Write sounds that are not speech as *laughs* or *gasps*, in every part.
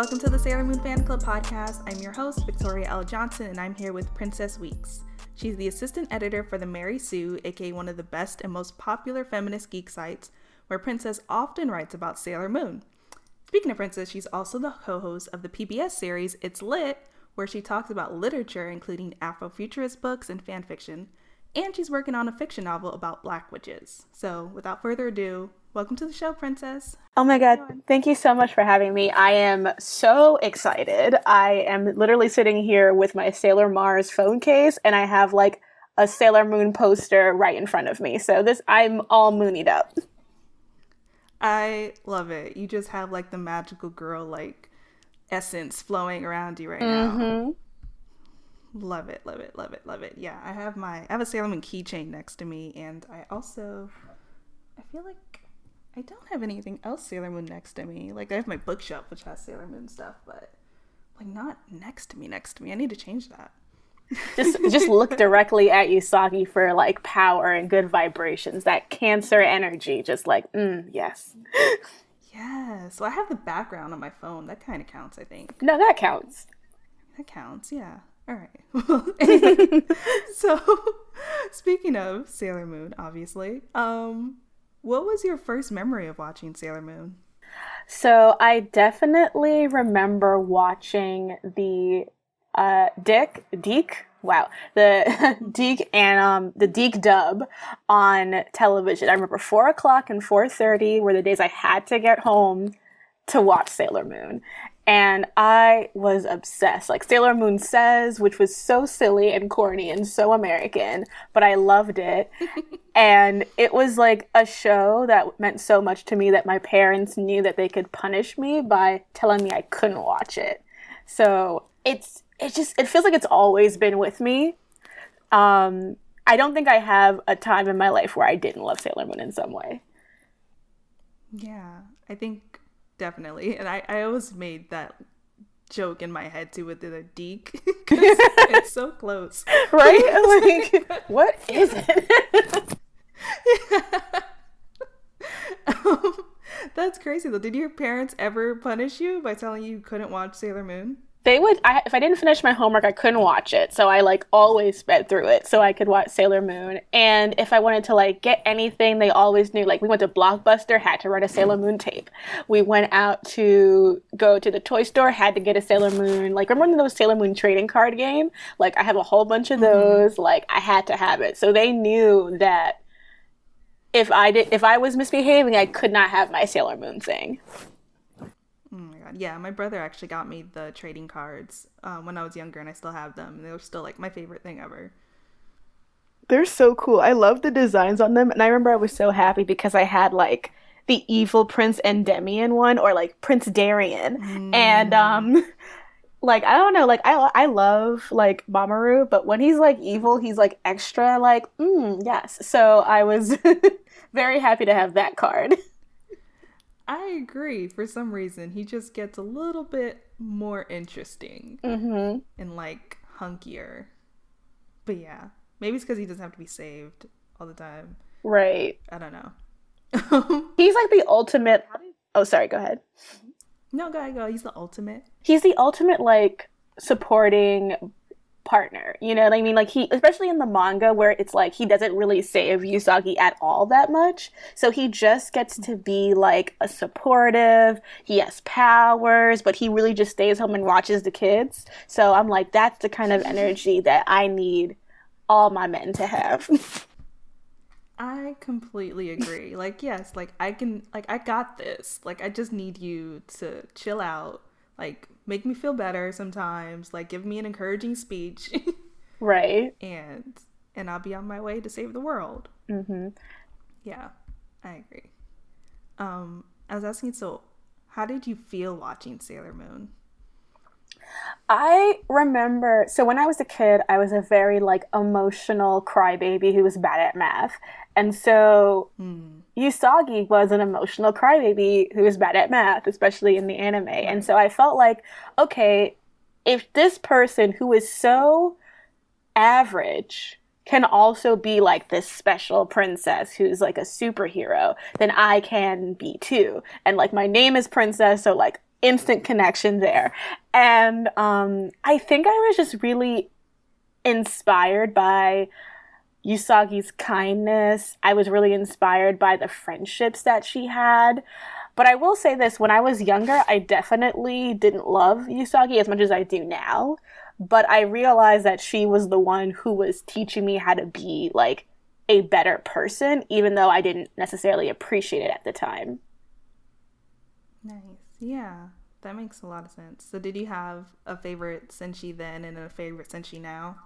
Welcome to the Sailor Moon Fan Club podcast. I'm your host, Victoria L. Johnson, and I'm here with Princess Weeks. She's the assistant editor for the Mary Sue, aka one of the best and most popular feminist geek sites, where Princess often writes about Sailor Moon. Speaking of Princess, she's also the co host of the PBS series It's Lit, where she talks about literature, including Afrofuturist books and fan fiction. And she's working on a fiction novel about black witches. So, without further ado, welcome to the show, Princess. Oh my God. Thank you so much for having me. I am so excited. I am literally sitting here with my Sailor Mars phone case, and I have like a Sailor Moon poster right in front of me. So, this, I'm all moonied up. I love it. You just have like the magical girl, like essence flowing around you right now. Mm-hmm. Love it, love it, love it, love it. Yeah, I have my I have a Sailor Moon keychain next to me, and I also I feel like I don't have anything else Sailor Moon next to me. Like I have my bookshelf which has Sailor Moon stuff, but like not next to me, next to me. I need to change that. just just *laughs* look directly at Usagi for like power and good vibrations. That cancer energy, just like mm, yes. Yeah. So I have the background on my phone. That kind of counts, I think. No, that counts. That counts. Yeah. All right. *laughs* *laughs* so speaking of Sailor Moon, obviously, um, what was your first memory of watching Sailor Moon? So I definitely remember watching the uh, Dick Deke. Wow, the *laughs* Deke and um the Deke dub on television. I remember four o'clock and four thirty were the days I had to get home to watch Sailor Moon, and I was obsessed. Like Sailor Moon Says, which was so silly and corny and so American, but I loved it. *laughs* and it was like a show that meant so much to me that my parents knew that they could punish me by telling me I couldn't watch it. So it's it just it feels like it's always been with me. Um, I don't think I have a time in my life where I didn't love Sailor Moon in some way. Yeah, I think definitely. And I, I always made that joke in my head too with the deek because *laughs* it's so close, *laughs* right? *laughs* like, what is it? um, that's crazy though. Did your parents ever punish you by telling you you couldn't watch Sailor Moon? They would I, if i didn't finish my homework i couldn't watch it. So i like always sped through it so i could watch sailor moon. And if i wanted to like get anything they always knew like we went to blockbuster had to rent a sailor moon tape. We went out to go to the toy store had to get a sailor moon like remember those sailor moon trading card game? Like i have a whole bunch of mm-hmm. those mm-hmm. like i had to have it. So they knew that if i did if i was misbehaving i could not have my sailor moon thing Oh my god, yeah, my brother actually got me the trading cards um, when I was younger, and I still have them. And they're still like my favorite thing ever. They're so cool. I love the designs on them, and I remember I was so happy because I had like the evil Prince Endymion one, or like Prince Darien, mm. and um, *laughs* like I don't know, like I I love like Mamoru, but when he's like evil, he's like extra like mm, yes. So I was *laughs* very happy to have that card. *laughs* I agree. For some reason, he just gets a little bit more interesting mm-hmm. and like hunkier. But yeah, maybe it's because he doesn't have to be saved all the time. Right. I don't know. *laughs* He's like the ultimate. Oh, sorry. Go ahead. No, go ahead. Go. He's the ultimate. He's the ultimate like supporting partner. You know what I mean? Like he, especially in the manga where it's like he doesn't really save Usagi at all that much. So he just gets to be like a supportive. He has powers, but he really just stays home and watches the kids. So I'm like, that's the kind of energy that I need all my men to have. *laughs* I completely agree. Like, yes, like I can, like, I got this. Like, I just need you to chill out like make me feel better sometimes, like give me an encouraging speech. *laughs* right. And and I'll be on my way to save the world. hmm Yeah, I agree. Um, I was asking, so how did you feel watching Sailor Moon? I remember so when I was a kid, I was a very like emotional crybaby who was bad at math. And so mm. Usagi was an emotional crybaby who was bad at math, especially in the anime. And so I felt like, okay, if this person who is so average can also be like this special princess who's like a superhero, then I can be too. And like my name is Princess, so like instant connection there. And um, I think I was just really inspired by Usagi's kindness. I was really inspired by the friendships that she had. But I will say this when I was younger, I definitely didn't love Usagi as much as I do now. But I realized that she was the one who was teaching me how to be like a better person, even though I didn't necessarily appreciate it at the time. Nice. Yeah, that makes a lot of sense. So, did you have a favorite Senshi then and a favorite Senshi now?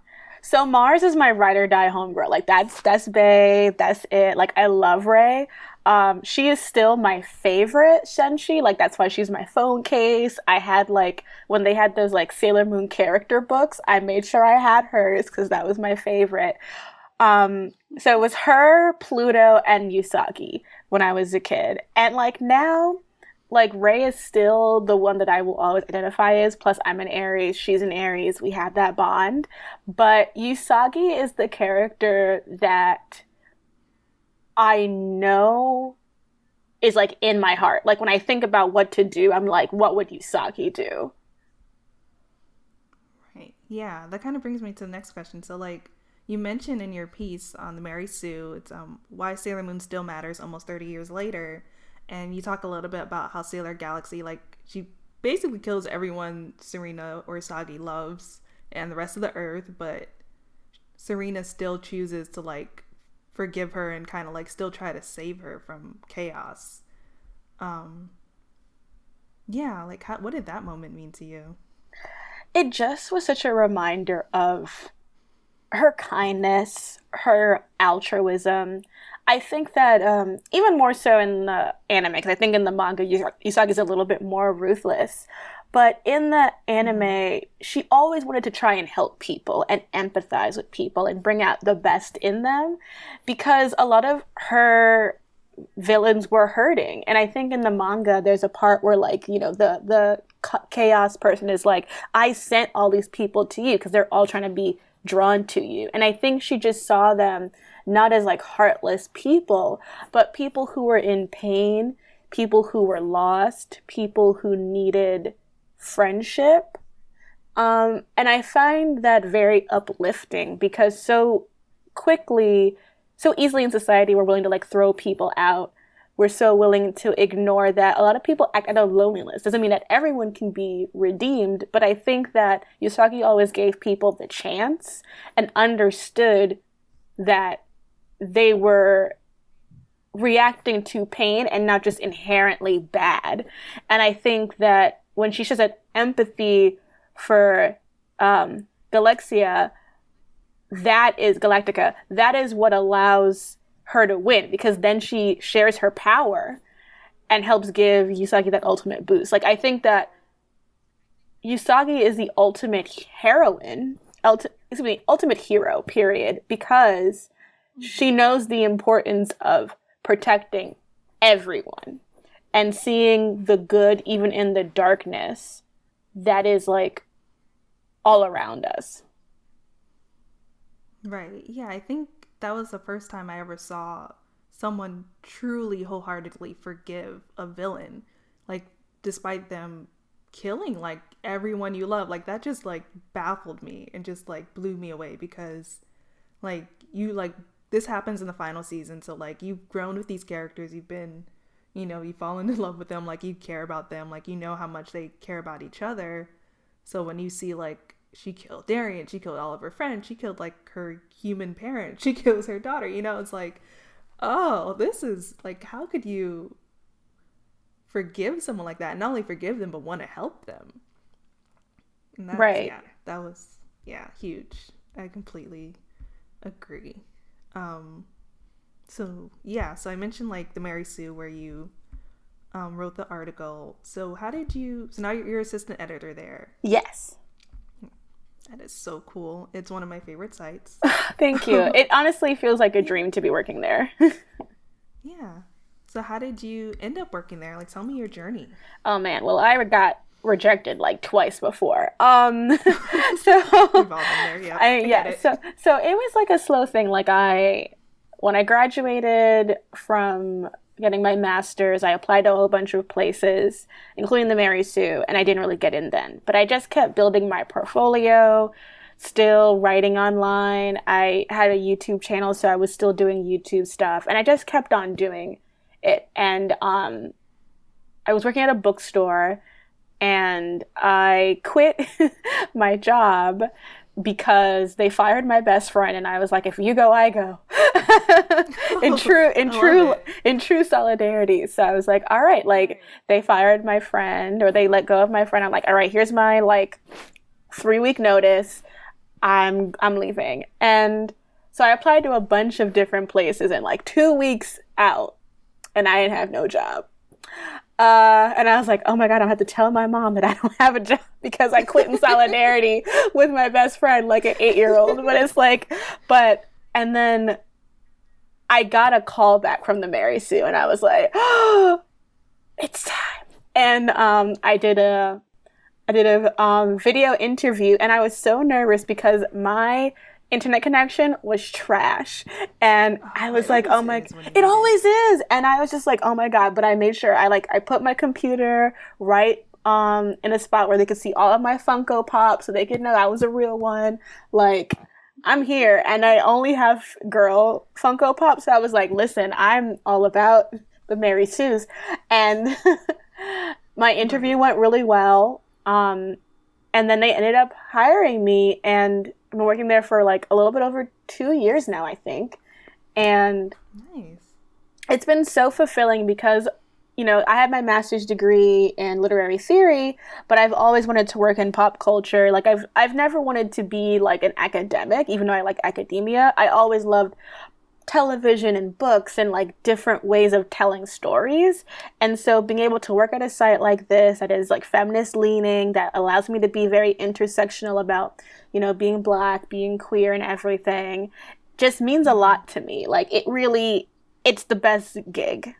So Mars is my ride or die homegirl. Like that's that's Bay. That's it. Like I love Ray. Um, she is still my favorite Senshi. Like that's why she's my phone case. I had like when they had those like Sailor Moon character books. I made sure I had hers because that was my favorite. Um, so it was her, Pluto, and Usagi when I was a kid, and like now like Ray is still the one that I will always identify as. Plus, I'm an Aries, she's an Aries. We have that bond. But Usagi is the character that I know is like in my heart. Like when I think about what to do, I'm like, what would Usagi do? Right. Yeah, that kind of brings me to the next question. So, like, you mentioned in your piece on the Mary Sue, it's um why Sailor Moon still matters almost 30 years later and you talk a little bit about how Sailor Galaxia, like, she basically kills everyone Serena or Usagi loves and the rest of the Earth, but Serena still chooses to, like, forgive her and kind of, like, still try to save her from chaos. Um, yeah, like, how, what did that moment mean to you? It just was such a reminder of her kindness, her altruism, I think that um, even more so in the anime, because I think in the manga Usagi is a little bit more ruthless. But in the anime, she always wanted to try and help people and empathize with people and bring out the best in them because a lot of her villains were hurting. And I think in the manga, there's a part where, like, you know, the, the chaos person is like, I sent all these people to you because they're all trying to be drawn to you. And I think she just saw them not as like heartless people, but people who were in pain, people who were lost, people who needed friendship. Um, and I find that very uplifting because so quickly, so easily in society, we're willing to like throw people out. We're so willing to ignore that a lot of people act out of loneliness. Doesn't mean that everyone can be redeemed, but I think that Usagi always gave people the chance and understood that they were reacting to pain and not just inherently bad. And I think that when she shows that empathy for um, Galaxia, that is Galactica. That is what allows her to win because then she shares her power and helps give Usagi that ultimate boost. Like I think that Usagi is the ultimate heroine, excuse me, ultimate hero. Period. Because she knows the importance of protecting everyone and seeing the good even in the darkness that is like all around us. Right. Yeah, I think that was the first time I ever saw someone truly wholeheartedly forgive a villain. Like despite them killing like everyone you love. Like that just like baffled me and just like blew me away because like you like this happens in the final season. So like you've grown with these characters, you've been, you know, you've fallen *laughs* in love with them, like you care about them, like you know how much they care about each other. So when you see like she killed Darien, she killed all of her friends, she killed like her human parent, *laughs* she kills her daughter, you know, it's like, oh, this is like how could you forgive someone like that? Not only forgive them, but want to help them. right. Yeah, that was yeah, huge. I completely agree. Um, so yeah, so I mentioned like the Mary Sue where you um, wrote the article. So how did you? So now you're, your assistant editor there. Yes. That is so cool. It's one of my favorite sites. *laughs* Thank you. *laughs* it honestly feels like a dream to be working there. *laughs* yeah. So how did you end up working there? Like tell me your journey. Oh man, well I got rejected like twice before. Um, *laughs* so *laughs* there, yeah, I, yeah. So so it was like a slow thing. Like I, when I graduated from getting my master's, I applied to a whole bunch of places, including the Mary Sue, and I didn't really get in then. But I just kept building my portfolio, still writing online. I had a YouTube channel, so I was still doing YouTube stuff, and I just kept on doing it. And um, I was working at a bookstore, and I quit *laughs* my job because they fired my best friend and I was like if you go I go. *laughs* In *laughs* true in true in true solidarity. So I was like all right like they fired my friend or they let go of my friend. I'm like all right here's my like 3 week notice. I'm I'm leaving. And so I applied to a bunch of different places and like 2 weeks out and I didn't have no job uh, and I was like, oh my God, I have to tell my mom that I don't have a job *laughs* because I quit in solidarity with my best friend, like an eight year old. But it's like, but, and then I got a call back from the Mary Sue and I was like, oh, *gasps* it's time. And um, I did a, I did a um, video interview and I was so nervous because my internet connection was trash. And oh, I was like, oh my, it always is. And I was just like, oh my God. But I made sure I like, I put my computer right um, in a spot where they could see all of my Funko Pops so they could know I was a real one. Like, I'm here and I only have girl Funko Pops. So I was like, listen, I'm all about the Mary Sue's. And *laughs* my interview went really well. Um, and then they ended up hiring me and been working there for like a little bit over two years now, I think. And nice. it's been so fulfilling because, you know, I have my master's degree in literary theory, but I've always wanted to work in pop culture. Like I've I've never wanted to be like an academic, even though I like academia. I always loved television and books and like different ways of telling stories. And so being able to work at a site like this that is like feminist leaning, that allows me to be very intersectional about, you know, being black, being queer and everything, just means a lot to me. Like it really it's the best gig.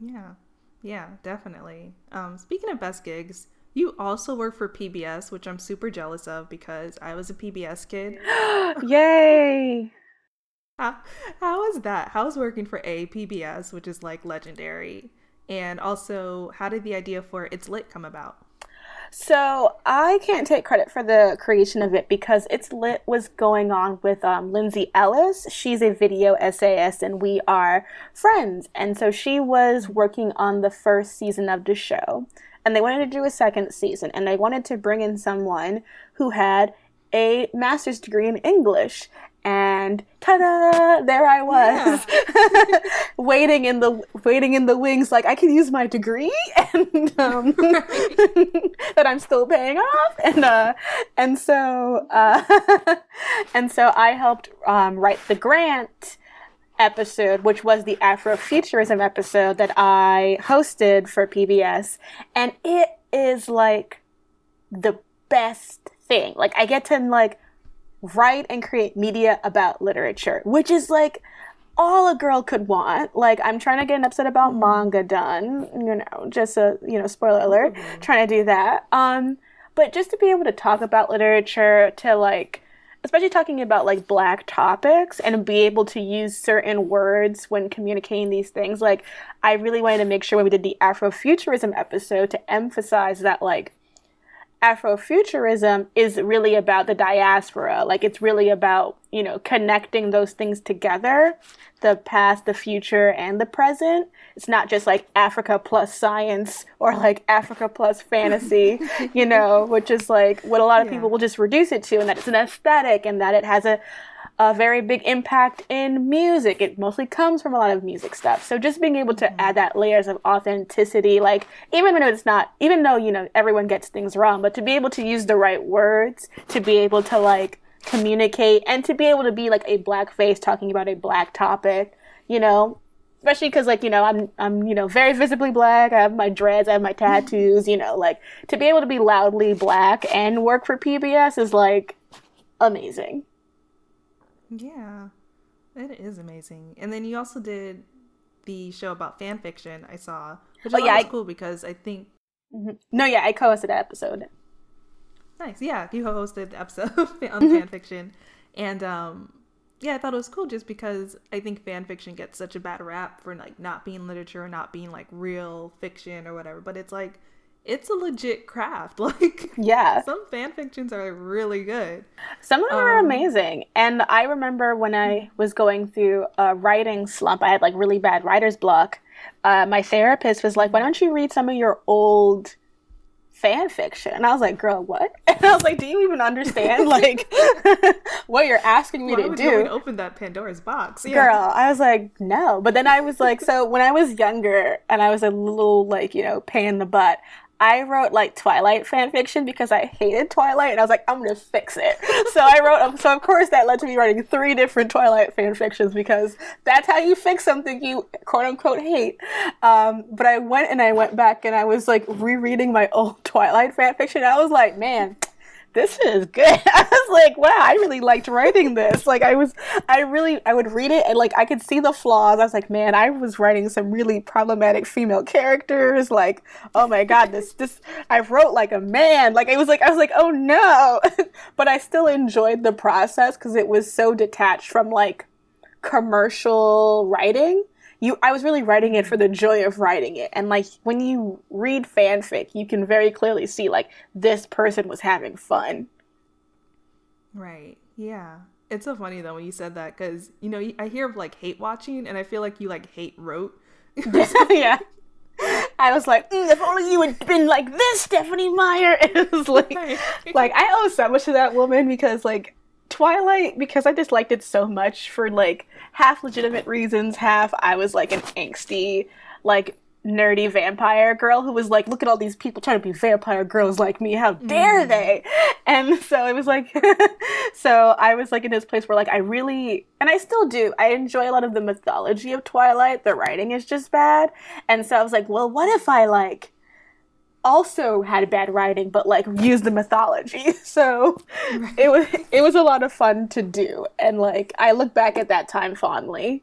Yeah. Yeah, definitely. Um speaking of best gigs, you also work for PBS, which I'm super jealous of because I was a PBS kid. *gasps* Yay! How, how is that? How's working for a PBS, which is like legendary? And also, how did the idea for It's Lit come about? So I can't take credit for the creation of it because It's Lit was going on with um, Lindsay Ellis. She's a video essayist and we are friends. And so she was working on the first season of the show. And they wanted to do a second season and they wanted to bring in someone who had a master's degree in English and ta-da there i was yeah. *laughs* waiting in the waiting in the wings like i can use my degree *laughs* and um, *laughs* that i'm still paying off. And uh and so uh and so i helped um, write the grant episode which was the afrofuturism episode that i hosted for pbs and it is like the best thing. Like i get to like write and create media about literature, which is like all a girl could want. Like I'm trying to get an episode about mm-hmm. manga done, you know, just a you know, spoiler alert, mm-hmm. trying to do that. Um but just to be able to talk about literature to like especially talking about like black topics and be able to use certain words when communicating these things like i really wanted to make sure when we did the afrofuturism episode to emphasize that like Afrofuturism is really about the diaspora. Like it's really about, you know, connecting those things together the past, the future, and the present. It's not just like Africa plus science or like Africa plus fantasy, *laughs* you know, which is like what a lot of yeah. people will just reduce it to, and that it's an aesthetic and that it has a a very big impact in music. It mostly comes from a lot of music stuff. So just being able to mm-hmm. add that layers of authenticity, like even when it's not, even though, you know, everyone gets things wrong, but to be able to use the right words, to be able to like communicate and to be able to be like a black face talking about a black topic, you know, especially because like you know i'm i'm you know very visibly black i have my dreads i have my tattoos you know like to be able to be loudly black and work for pbs is like amazing yeah, it is amazing. And then you also did the show about fan fiction. I saw, which oh, yeah, was I... cool because I think. Mm-hmm. No, yeah, I co-hosted that episode. Nice, yeah, you co hosted the episode *laughs* on mm-hmm. fan fiction, and um, yeah, I thought it was cool just because I think fan fiction gets such a bad rap for like not being literature or not being like real fiction or whatever. But it's like it's a legit craft. *laughs* Like yeah, some fan fictions are really good. Some of them um, are amazing. And I remember when I was going through a writing slump, I had like really bad writer's block. Uh, my therapist was like, "Why don't you read some of your old?" fan fiction. And I was like, girl, what? *laughs* And I was like, do you even understand *laughs* like what you're asking me Why to do? open that Pandora's box. Yeah. Girl, I was like, no. But then I was like, so when I was younger and I was a little like, you know, pain in the butt, I wrote like Twilight fan fiction because I hated Twilight and I was like, I'm gonna fix it. *laughs* So I wrote, so of course that led to me writing three different Twilight fan fictions because that's how you fix something you quote unquote hate. Um, but I went and I went back and I was like rereading my old *laughs* Twilight fan fiction. I was like, man, this is good. *laughs* I was like, wow, I really liked writing this. Like I was I really I would read it and like I could see the flaws. I was like, man, I was writing some really problematic female characters. Like, oh my god, this this I wrote like a man. Like it was like I was like, oh no. *laughs* but I still enjoyed the process because it was so detached from like commercial writing you I was really writing it for the joy of writing it. And like when you read fanfic, you can very clearly see like this person was having fun. Right. Yeah. It's so funny though when you said that cuz you know, I hear of like hate watching and I feel like you like hate wrote. *laughs* yeah. *laughs* I was like, mm, if only you had been like this, Stephenie Meyer. *laughs* It was like, like I owe so much to that woman because like Twilight because I disliked it so much for like half legitimate reasons, half I was like an angsty, like nerdy vampire girl who was like, look at all these people trying to be vampire girls like me. How dare mm. they? And so it was like, *laughs* so I was like in this place where like I really, and I still do, I enjoy a lot of the mythology of Twilight. The writing is just bad. And so I was like, well, what if I like also had bad writing but like used the mythology. *laughs* So right. it was it was a lot of fun to do. And like i look back at that time fondly.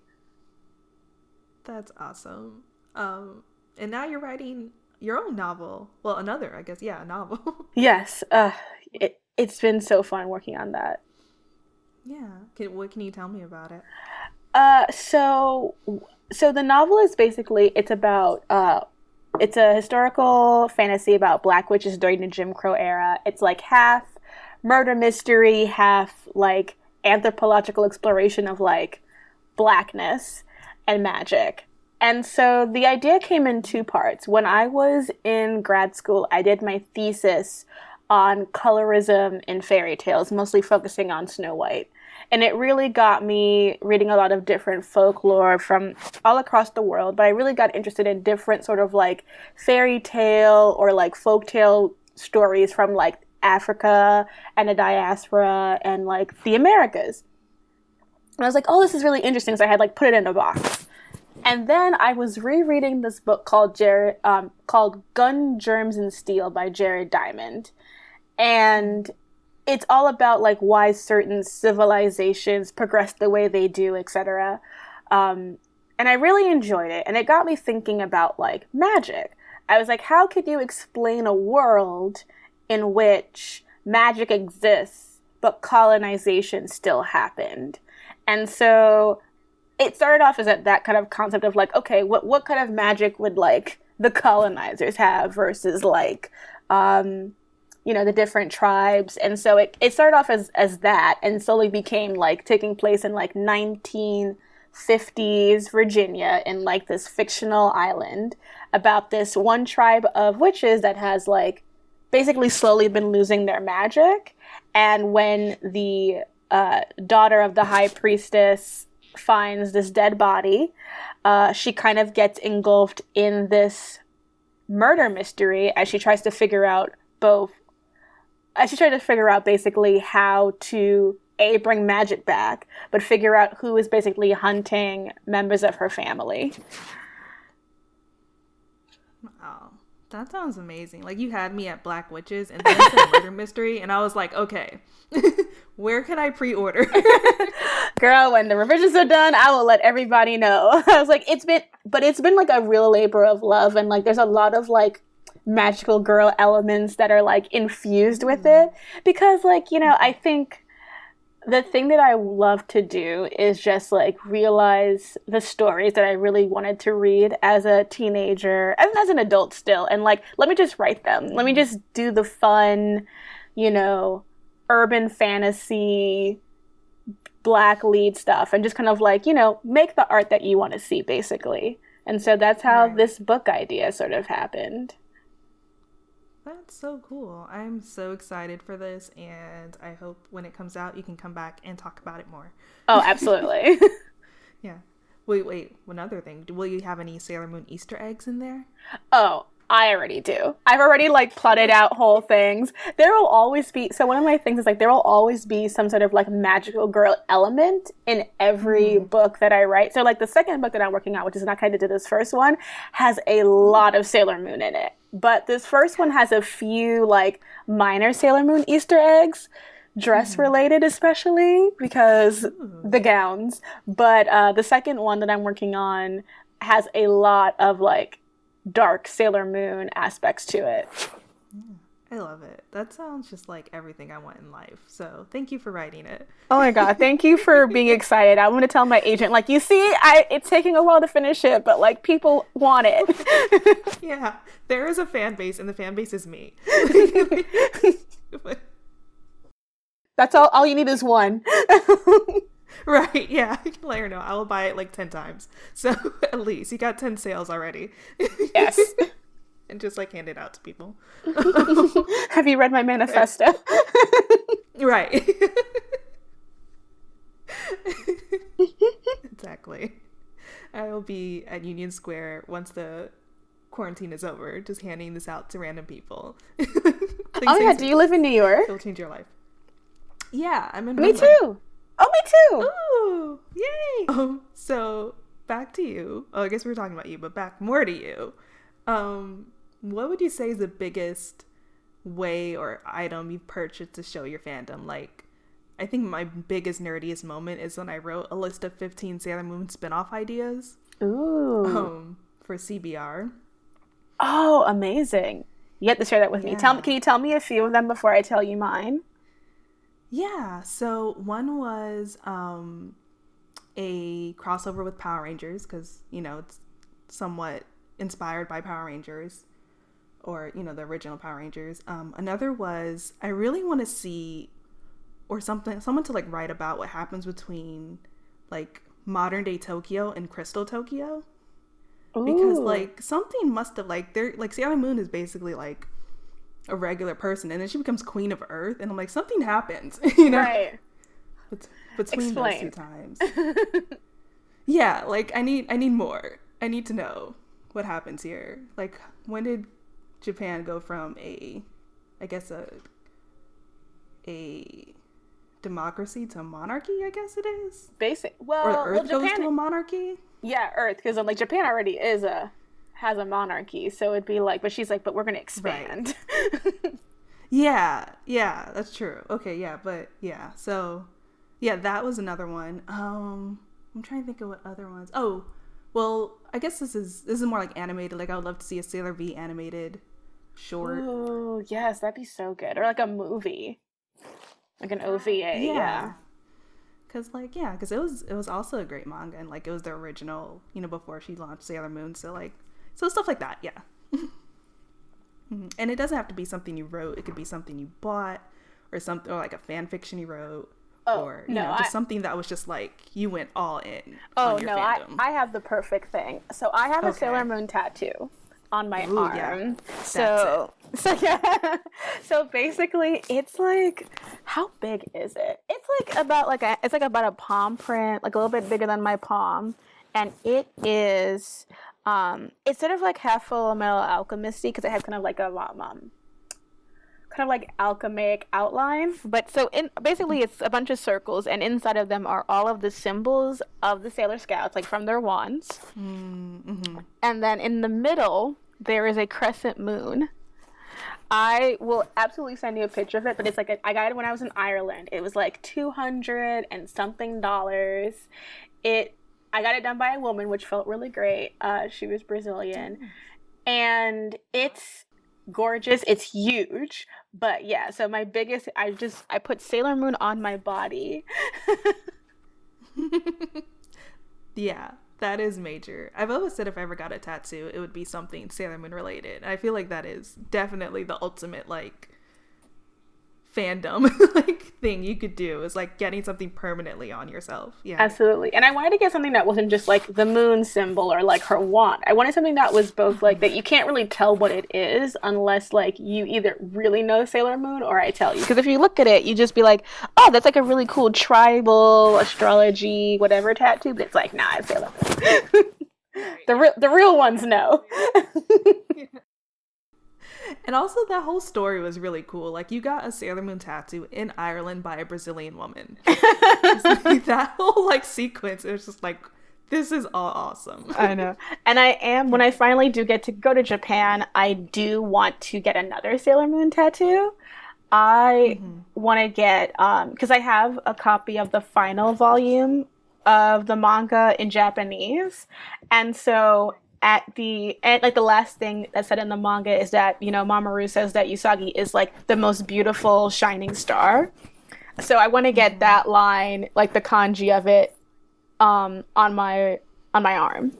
That's awesome. Um and now you're writing your own novel. Well another i guess. Yeah a novel. *laughs* Yes. Uh it, it's been so fun working on that. Yeah. Can, what can you tell me about it? Uh so so the novel is basically it's about uh it's a historical fantasy about black witches during the Jim Crow era. It's like half murder mystery, half like anthropological exploration of like blackness and magic. And so the idea came in two parts. When I was in grad school, I did my thesis on colorism in fairy tales, mostly focusing on Snow White and it really got me reading a lot of different folklore from all across the world but i really got interested in different sort of like fairy tale or like folk tale stories from like africa and the diaspora and like the americas. And i was like oh this is really interesting so i had like put it in a box. And then I was rereading this book called Jared, um, called Gun Germs and Steel by Jared Diamond, and it's all about like why certain civilizations progress the way they do, etc. Um, and I really enjoyed it, and it got me thinking about like magic. I was like, how could you explain a world in which magic exists but colonization still happened? And so it started off as that, that kind of concept of like, okay, what what kind of magic would like the colonizers have versus like um, you know the different tribes. And so it, it started off as as that and slowly became like taking place in like 1950s virginia in like this fictional island about this one tribe of witches that has like basically slowly been losing their magic. And when the uh, daughter of the high priestess finds this dead body uh, she kind of gets engulfed in this murder mystery as she tries to figure out both I should try to figure out basically how to a bring magic back, but figure out who is basically hunting members of her family. Oh, that sounds amazing. Like you had me at Black Witches and then murder *laughs* mystery, and I was like, okay, *laughs* where can I pre-order? *laughs* Girl, when the revisions are done, I will let everybody know. I was like, it's been, but it's been like a real labor of love, and like there's a lot of like magical girl elements that are like infused with it mm-hmm. because like you know i think the thing that I love to do is just like realize the stories that I really wanted to read as a teenager and as an adult still. And like, let me just write them. Let me mm-hmm. just do the fun, you know, urban fantasy, black lead stuff and just kind of like, you know, make the art that you want to see basically. And so that's how right. this book idea sort of happened. That's so cool. I'm so excited for this, and I hope when it comes out, you can come back and talk about it more. Oh, absolutely. *laughs* *laughs* yeah. Wait, wait. One other thing. Will you have any Sailor Moon Easter eggs in there? Oh, I already do. I've already like plotted out whole things. There will always be so one of my things is like there will always be some sort of like magical girl element in every mm. book that I write. So like the second book that I'm working on, which is not kind of to this first one, has a lot of Sailor Moon in it. But this first one has a few like minor Sailor Moon Easter eggs, dress mm-hmm. related especially because the gowns. But uh, the second one that I'm working on has a lot of like dark Sailor Moon aspects to it. I love it. That sounds just like everything I want in life. So thank you for writing it. Oh my god, thank you for *laughs* being excited. I'm gonna tell my agent, like, you see, I it's taking a while to finish it, but like people want it. *laughs* yeah, there is a fan base, and the fan base is me. *laughs* That's all. All you need is one. *laughs* right? Yeah, *laughs* let her know. I will buy it like ten times. So *laughs* at least you got ten sales already. Yes and just like hand it out to people. Have you read my manifesto? right. exactly. I will be at Union Square once the quarantine is over, just handing this out to random people. oh yeah, do you live in New York? It'll change your life. Yeah, I'm in. Me too. Oh, me too. Ooh, yay! *laughs* Um, so back to you. Oh, I guess we were talking about you, but back more to you. Um, what would you say is the biggest way or item you've purchased to show your fandom? Like, I think my biggest nerdiest moment is when I wrote a list of 15 Sailor Moon spin-off ideas. Ooh. Um, for CBR. Oh, amazing. You have to share that with yeah. me. Tell me, can you tell me a few of them before I tell you mine? Yeah. So one was um, a crossover with Power Rangers because you know it's somewhat inspired by Power Rangers or you know the original Power Rangers. Um, another was I really want to see or something someone to like write about what happens between like modern day Tokyo and Crystal Tokyo. Ooh. Because like something must have like they're like Sailor Moon is basically like a regular person and then she becomes queen of earth and I'm like something happens, *laughs* you know. Right. between Explain. those two times. *laughs* yeah, like I need I need more. I need to know what happens here. Like when did Japan go from a, I guess a, a democracy to monarchy. I guess it is basic. Well, or Earth well, goes Japan, to a monarchy. Yeah, Earth, because I'm like Japan already is a has a monarchy, so it'd be like, but she's like, but we're gonna expand. Right. *laughs* yeah, yeah, that's true. Okay, yeah, but yeah, so yeah, that was another one. Um, I'm trying to think of what other ones. Oh, well, I guess this is this is more like animated. Like I would love to see a Sailor V animated short. Oh, yes, that'd be so good. Or like a movie. Like an OVA. Yeah. yeah. Cause like yeah, cause it was it was also a great manga and like it was the original, you know, before she launched Sailor Moon. So like, so stuff like that, yeah. *laughs* And it doesn't have to be something you wrote. It could be something you bought, or something, or like a fan fiction you wrote, oh, or you no, know, just I, something that was just like you went all in. Oh no, fandom. I I have the perfect thing. So I have okay. a Sailor Moon tattoo on my Ooh, arm. Yeah. So *laughs* so yeah. so basically it's like how big is it? It's like about like a it's like about a palm print, like a little bit bigger than my palm. And it is um it's sort of like half full metal alchemisty because it has kind of like a um, um kind of like alchemic outline. But so in basically it's a bunch of circles and inside of them are all of the symbols of the Sailor Scouts, like from their wands. Mm-hmm. And then in the middle there is a crescent moon. I will absolutely send you a picture of it, but it's like a, I got it when I was in Ireland. It was like two hundred and something dollars. It I got it done by a woman, which felt really great. Uh, she was Brazilian, and it's gorgeous. It's huge. But yeah, so my biggest I just I put Sailor Moon on my body. *laughs* yeah, that is major. I've always said if I ever got a tattoo, it would be something Sailor Moon related. I feel like that is definitely the ultimate like fandom *laughs* like thing you could do is like getting something permanently on yourself. Yeah. Absolutely. And I wanted to get something that wasn't just like the moon symbol or like her wand. I wanted something that was both like that you can't really tell what it is unless like you either really know Sailor Moon or I tell you. Because if you look at it, you just be like, "Oh, that's like a really cool tribal astrology whatever tattoo." But it's like, "Nah, it's Sailor Moon." *laughs* the real the real ones know. And also, that whole story was really cool. Like, you got a Sailor Moon tattoo in Ireland by a Brazilian woman. like, *laughs* *laughs* that whole like sequence, it was just like, this is all awesome. I know. And I am when I finally do get to go to Japan, I do want to get another Sailor Moon tattoo. I mm-hmm. want to get um because I have a copy of the final volume of the manga in Japanese. And so at the and like the last thing that's said in the manga is that you know Mamoru says that Usagi is like the most beautiful shining star. So I want to get that line, like the kanji of it, um, on my on my arm.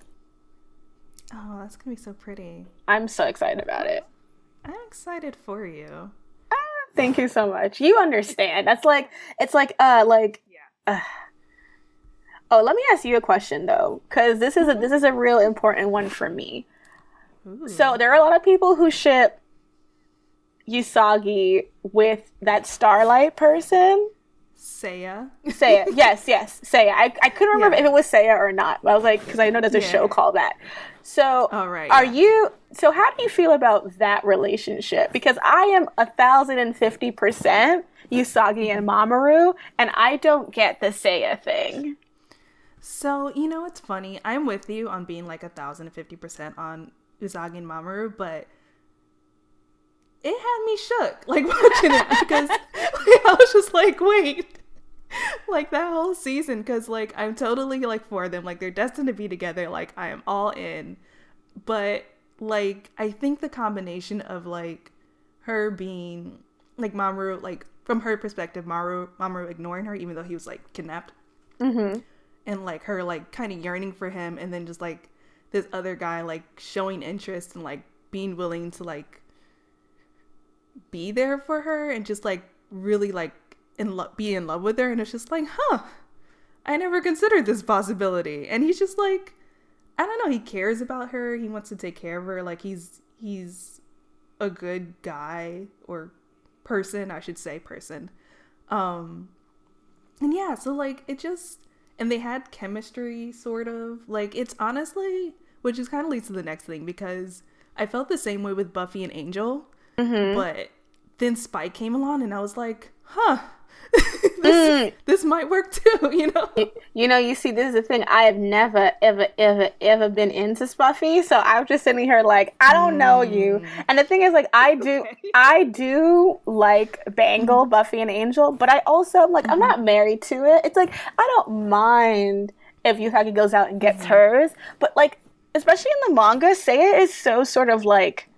Oh, that's gonna be so pretty. I'm so excited about it. I'm excited for you. Ah, thank you so much. You understand. That's like it's like uh like yeah. Uh, Oh, let me ask you a question though, because this is a this is a real important one for me. Ooh. So there are a lot of people who ship Usagi with that Starlight person. Seiya. Seiya. *laughs* Yes, yes. Seiya. I, I couldn't remember yeah. if it was Seiya or not. I was like, because I know there's a yeah. show called that. So, All right, are yeah. you? So, how do you feel about that relationship? Because I am a thousand and fifty percent Usagi and Mamoru, and I don't get the Seiya thing. So, you know, it's funny. I'm with you on being like a thousand and fifty percent on Usagi and Mamoru, but it had me shook *laughs* like watching it because like, *laughs* *laughs* I was just like, wait, like that whole season because like I'm totally like for them, like they're destined to be together. Like I am all in, but like I think the combination of like her being like Mamoru, like from her perspective, Mamoru Mamoru ignoring her even though he was like kidnapped. Mm-hmm and like her like kind of yearning for him and then just like this other guy like showing interest and like being willing to like be there for her and just like really like in love be in love with her. And it's just like huh i never considered this possibility. And he's just like i don't know he cares about her. He wants to take care of her. Like he's he's a good guy or person i should say person. Um and yeah so like it just and they had chemistry sort of like it's honestly which is kind of leads to the next thing because i felt the same way with buffy and angel mm-hmm. but then spike came along and i was like huh *laughs* this, mm. this might work too, *laughs* you know. You know, you see, this is the thing. I have never, ever, ever, ever been into Spuffy, so I was just sitting here like, I don't mm. know you. Mm. And the thing is, like, I do. *laughs* I do like Bangel, mm-hmm. Buffy, and Angel, but I also am like, mm-hmm. I'm not married to it. It's like I don't mind if Usagi goes out and gets mm-hmm. hers, but like, especially in the manga, Seiya is so sort of like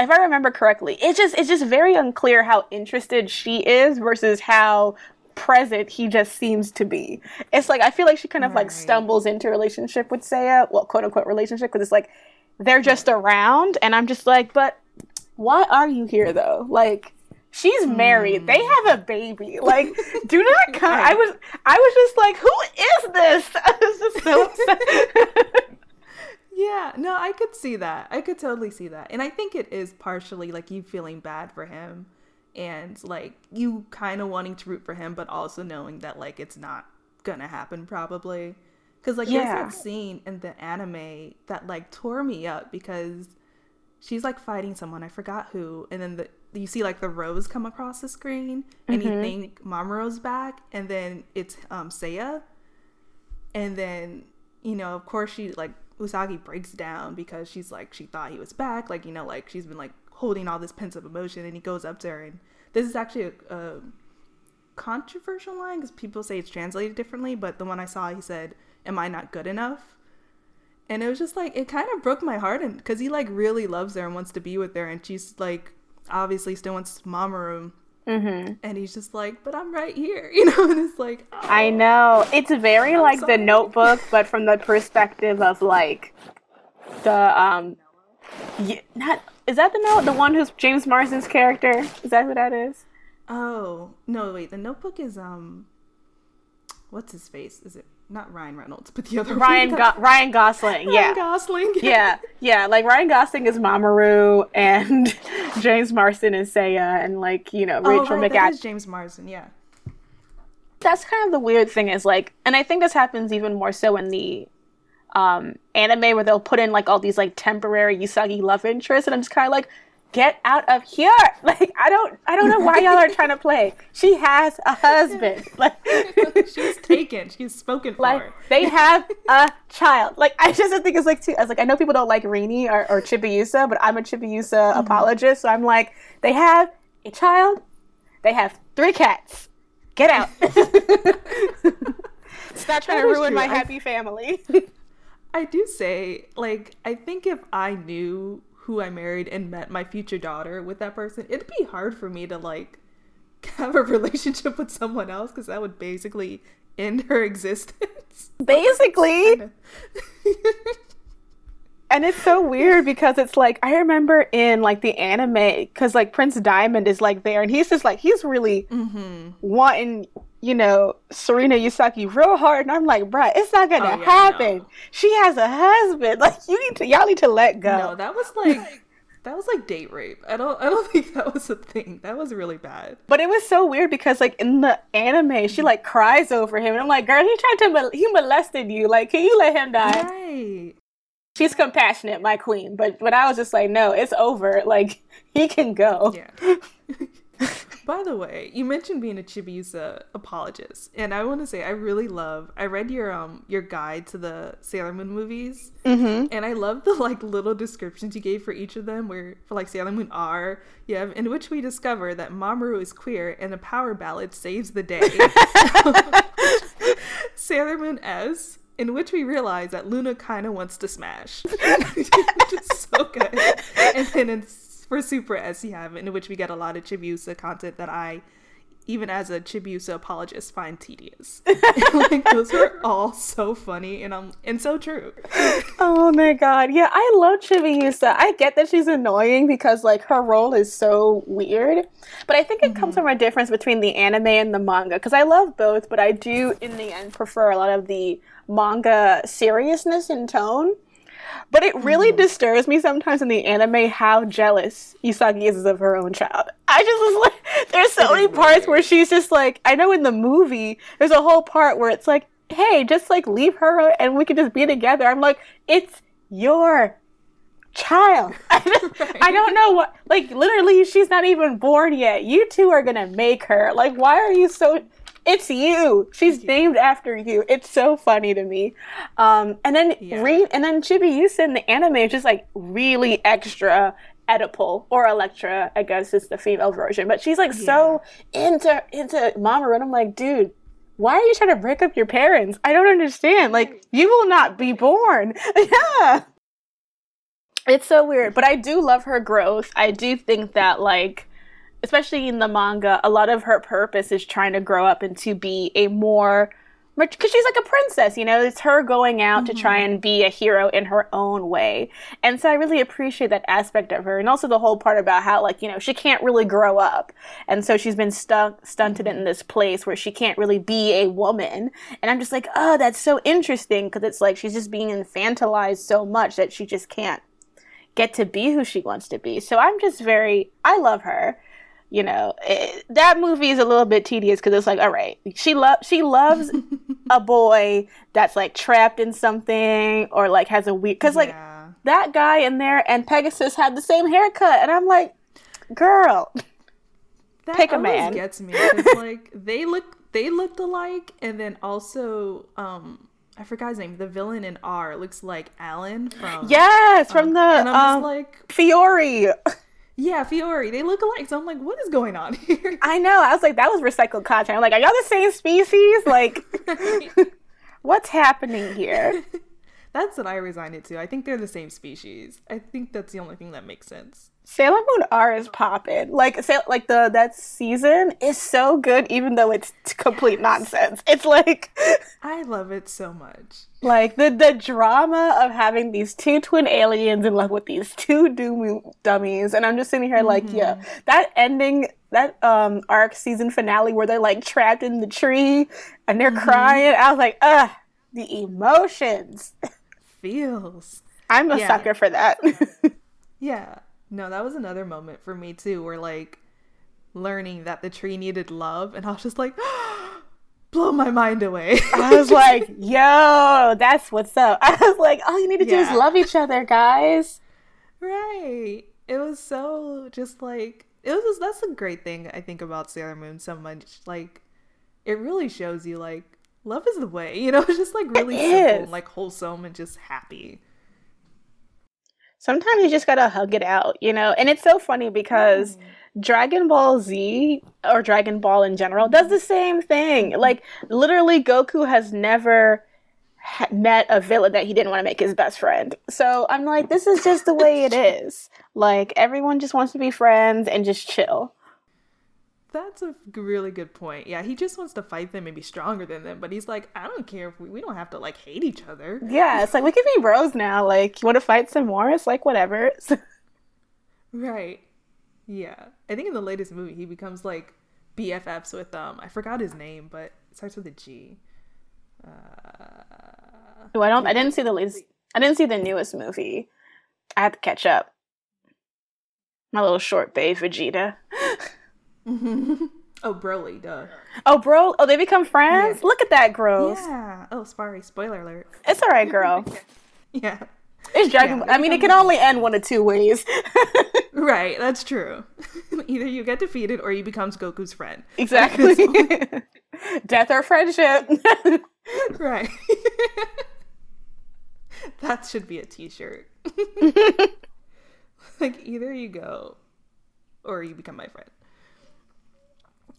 if I remember correctly, it's just it's just very unclear how interested she is versus how present he just seems to be. It's like I feel like she kind of right. like stumbles into a relationship with Seiya, well, quote unquote relationship, because it's like they're just around, and I'm just like, but why are you here though? Like she's married, mm. they have a baby. Like, do not *laughs* come. Right. I was I was just like, who is this? *laughs* I was just so upset. *laughs* Yeah, no, I could see that. I could totally see that. And I think it is partially like you feeling bad for him and like you kind of wanting to root for him, but also knowing that like it's not gonna happen probably. Because like yeah. there's that scene in the anime that like tore me up because she's like fighting someone, I forgot who, and then the you see like the rose come across the screen and mm-hmm. you think Mamoru's back and then it's um Seiya. And then, you know, of course she like Usagi breaks down because she's like she thought he was back, like you know, like she's been like holding all this pent up emotion, and he goes up to her, and this is actually a, a controversial line because people say it's translated differently, but the one I saw, he said, "Am I not good enough?" and it was just like it kind of broke my heart and because he like really loves her and wants to be with her and she's like obviously still wants Mamoru Mm-hmm. and he's just like but i'm right here *laughs* you know and it's like oh. I know. It's very I'm like sorry. the notebook, but from the perspective of like the um yeah, not is that the note the one who's James Marsden's character? Is that who that is? oh no wait the notebook is um what's his face is it not ryan reynolds but the other Ryan one Go- Ryan Gosling. Ryan Yeah. gosling *laughs* Yeah, yeah, like Ryan Gosling is Mamoru and *laughs* James Marsden is Seiya and like, you know, oh, Rachel right, McAdams. james marsden yeah that's kind of the weird thing is like and i think this happens even more so in the um anime where they'll put in like all these like temporary usagi love interests and i'm just kind of like get out of here. *laughs* Like i don't i don't know why y'all are trying to play. She has a husband. *laughs* Like she's taken. She's spoken for. Like they have a child. Like i just think it's like too i was like i know people don't like rini or, or chibiusa but i'm a chibiusa mm-hmm. apologist. So i'm like they have a child. They have three cats. Get out. *laughs* Stop trying to ruin true. my happy family. I do say, like, I think if I knew who I married and met my future daughter with that person, it'd be hard for me to, like, *laughs* have a relationship with someone else because that would basically end her *laughs* existence. basically *laughs* and it's so weird because it's like i remember in like the anime because like prince diamond is like there and he's just like he's really mm-hmm. wanting, you know, Serena Usagi real hard, and I'm like, bruh, it's not gonna Oh, yeah, happen. no. She has a husband. *laughs* Like you need to, y'all need to let go. No, that was like. That was like date rape. I don't. I don't *laughs* think that was a thing. That was really bad. but it was so weird because like in the anime, she like cries over him, and I'm like, girl, he tried to mol- he molested you. Like, can you let him die? Right. She's compassionate, my queen. But but I was just like, no, it's over. Like he can go. Yeah. *laughs* By the way, you mentioned being a Chibiusa apologist, and I want to say I really love. I read your um your guide to the Sailor Moon movies, Mm-hmm. and I love the like little descriptions you gave for each of them. Where for like Sailor Moon R, you have in which we discover that Mamoru is queer, and a power ballad saves the day. *laughs* *laughs* Sailor Moon S, in which we realize that Luna kind of wants to smash. *laughs* Just so good. And then in, for Super S, you have in which we get a lot of Chibiusa content that I, even as a Chibiusa apologist, find tedious. *laughs* like those are all so funny and um and so true. Oh my god. Yeah, I love Chibiusa. I get that she's annoying because like her role is so weird. But I think it comes from a difference between the anime and the manga because I love both, but I do in the end prefer a lot of the manga seriousness and tone. But it really disturbs me sometimes in the anime how jealous Usagi is of her own child. I just was like, there's so many parts where she's just like, I know in the movie, there's a whole part where it's like, hey, just like leave her and we can just be together. I'm like, it's your child. *laughs* I don't, *laughs* I don't know what, like, literally, she's not even born yet. You two are gonna make her. Like, why are you so. It's you. She's named after you. It's so funny to me. Um, and then Yeah. re- and then Chibiusa in the anime is just like really extra Oedipal or Electra, I guess is the female version. But she's like so into into Mamoru, and I'm like, dude, why are you trying to break up your parents? I don't understand. Like, you will not be born. *laughs* yeah. It's so weird, but I do love her growth. I do think that like especially in the manga, a lot of her purpose is trying to grow up and to be a more because she's like a princess, you know, it's her going out to try mm-hmm. and be a hero in her own way. And so I really appreciate that aspect of her. And also the whole part about how, like, you know, she can't really grow up. And so she's been stuck, stunted in this place where she can't really be a woman. And I'm just like, oh, that's so interesting because it's like she's just being infantilized so much that she just can't get to be who she wants to be. So I'm just very, I love her. You know, it, that movie is a little bit tedious because it's like, all right, she love she loves *laughs* a boy that's like trapped in something or like has a weird because like that guy in there and Pegasus had the same haircut, and I'm like, girl, That Pick a man. gets me *laughs* like they look they looked alike, and then also um I forgot his name. The villain in R looks like Alan from yes, from the and I'm just um, like Fiore. Yeah Fiore. They look alike, so I'm like, what is going on *laughs* here? I know. I was like, that was recycled content. I'm like, are y'all the same species? Like, *laughs* what's happening here? *laughs* That's what I resigned it to. I think they're the same species. I think that's the only thing that makes sense. Sailor Moon R is popping. Like say, like the that season is so good, even though it's complete nonsense. It's like *laughs* I love it so much. Like the the drama of having these two twin aliens in love with these two doom dummies, and I'm just sitting here mm-hmm. like, yeah, that ending, that um arc season finale where they're like trapped in the tree and they're mm-hmm. crying. I was like, ugh, the emotions. *laughs* Feels. I'm a yeah. sucker for that. *laughs* yeah. No, that was another moment for me too, where like learning that the tree needed love, and I was just like, *gasps* blow my mind away. I was *laughs* like, yo, that's what's up. *laughs* I was like, all you need to yeah. do is love each other, guys. Right. It was so just like it was. That's a great thing I think about Sailor Moon so much. Like, it really shows you like love is the way. *laughs* You know, it's just like really it simple, and, like wholesome, and just happy sometimes you just gotta hug it out, you know? And it's so funny because mm. Dragon Ball Z or Dragon Ball in general does the same thing. Mm-hmm. Like, literally, Goku has never met a villain that he didn't want to make his best friend. So I'm like, this is just the way it is. Like, everyone just wants to be friends and just chill. That's a really good point. Yeah, he just wants to fight them and be stronger than them, but he's like, I don't care if we, we don't have to like hate each other. Yeah, it's like we can be bros now. Like, you want to fight some more? It's like whatever. *laughs* right. Yeah, I think in the latest movie he becomes like BFFs with um I forgot his name, but it starts with a G. Uh, oh, I don't. I didn't see the latest. I didn't see the newest movie. I had to catch up. My little short bay Vegeta. *laughs* Mm-hmm. Oh, Broly, duh. Oh, bro. Oh, they become friends. Yeah. Look at that, gross. Yeah. Oh, sorry. Spoiler alert. It's all right, girl. *laughs* yeah. It's Dragon. Yeah, I mean, it can only end one of two ways. *laughs* right. That's true. *laughs* Either you get defeated or you becomes Goku's friend. Exactly. Death or friendship. right. that should be a T-shirt. like either you go, or you become my friend.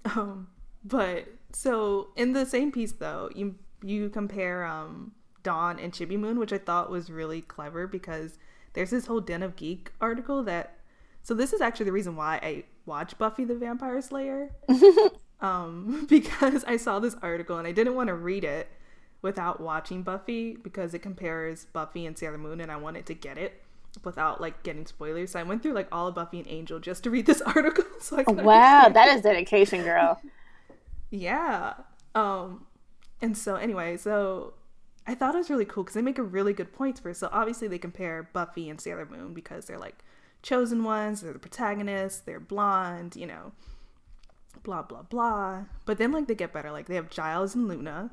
Um, but so in the same piece though, you you compare um Dawn and Chibi Moon, which I thought was really clever because there's this whole Den of Geek article that so this is actually the reason why I watch Buffy the Vampire Slayer. *laughs* um, *laughs* because I saw this article and I didn't want to read it without watching Buffy because it compares Buffy and Sailor Moon and I wanted to get it without like getting spoilers. So I went through like all of Buffy and Angel just to read this *laughs* article. So I wow, that is dedication, girl. *laughs* yeah. Um, and so anyway, so I thought it was really cool because they make a really good points for. It. So obviously they compare Buffy and Sailor Moon because they're like chosen ones. They're the protagonists. They're blonde. You know, blah blah blah. But then like they get better. Like they have Giles and Luna.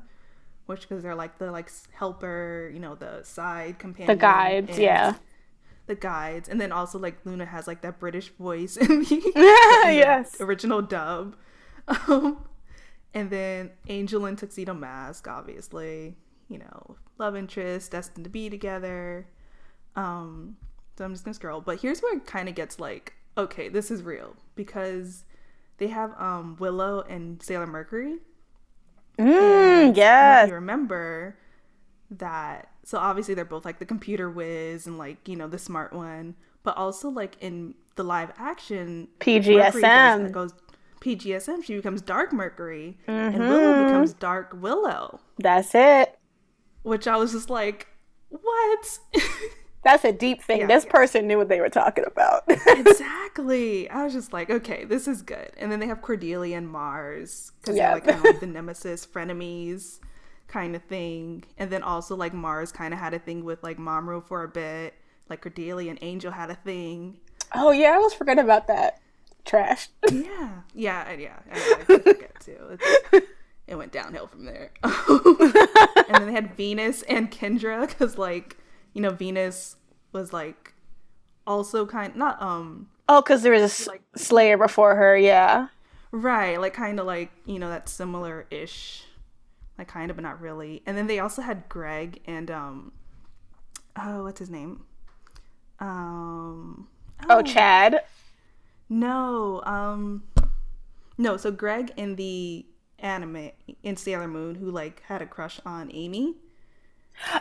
Which because they're like the like helper, you know, the side companion, the guides, yeah the guides, and then also like Luna has like that British voice in the, in yes. the original dub. *laughs* Um, and then Angel and Tuxedo Mask, obviously, you know, love interest, destined to be together. Um, so I'm just gonna scroll, but here's where it kind of gets like, okay, this is real because they have um Willow and Sailor Mercury. Mm, yes. You remember that so obviously they're both like the computer whiz and like, you know, the smart one, but also like in the live action PGSM goes, goes PGSM, she becomes Dark Mercury mm-hmm. and Willow becomes Dark Willow. That's it. Which I was just like, what? *laughs* That's a deep thing. Yeah, this yeah. person knew what they were talking about. exactly. I was just like, okay, this is good. And then they have Cordelia and Mars because yeah. they're like, kind of like the nemesis, frenemies kind of thing. And then also like Mars kind of had a thing with like Mamoru for a bit. Like Cordelia and Angel had a thing. Oh yeah, I was forgetting about that. Trash. yeah, yeah, yeah. I, I forget too. It's, it went downhill from there. *laughs* and then they had Venus and Kendra because like you know Venus was like also kind not um oh because there was a like, Slayer before her, yeah. Right, like kind of like you know that similar ish like kind of, but not really. And then they also had Greg and um, oh, what's his name? Um, oh, oh Chad. No, um, no. So Greg in the anime in Sailor Moon, who like had a crush on Amy.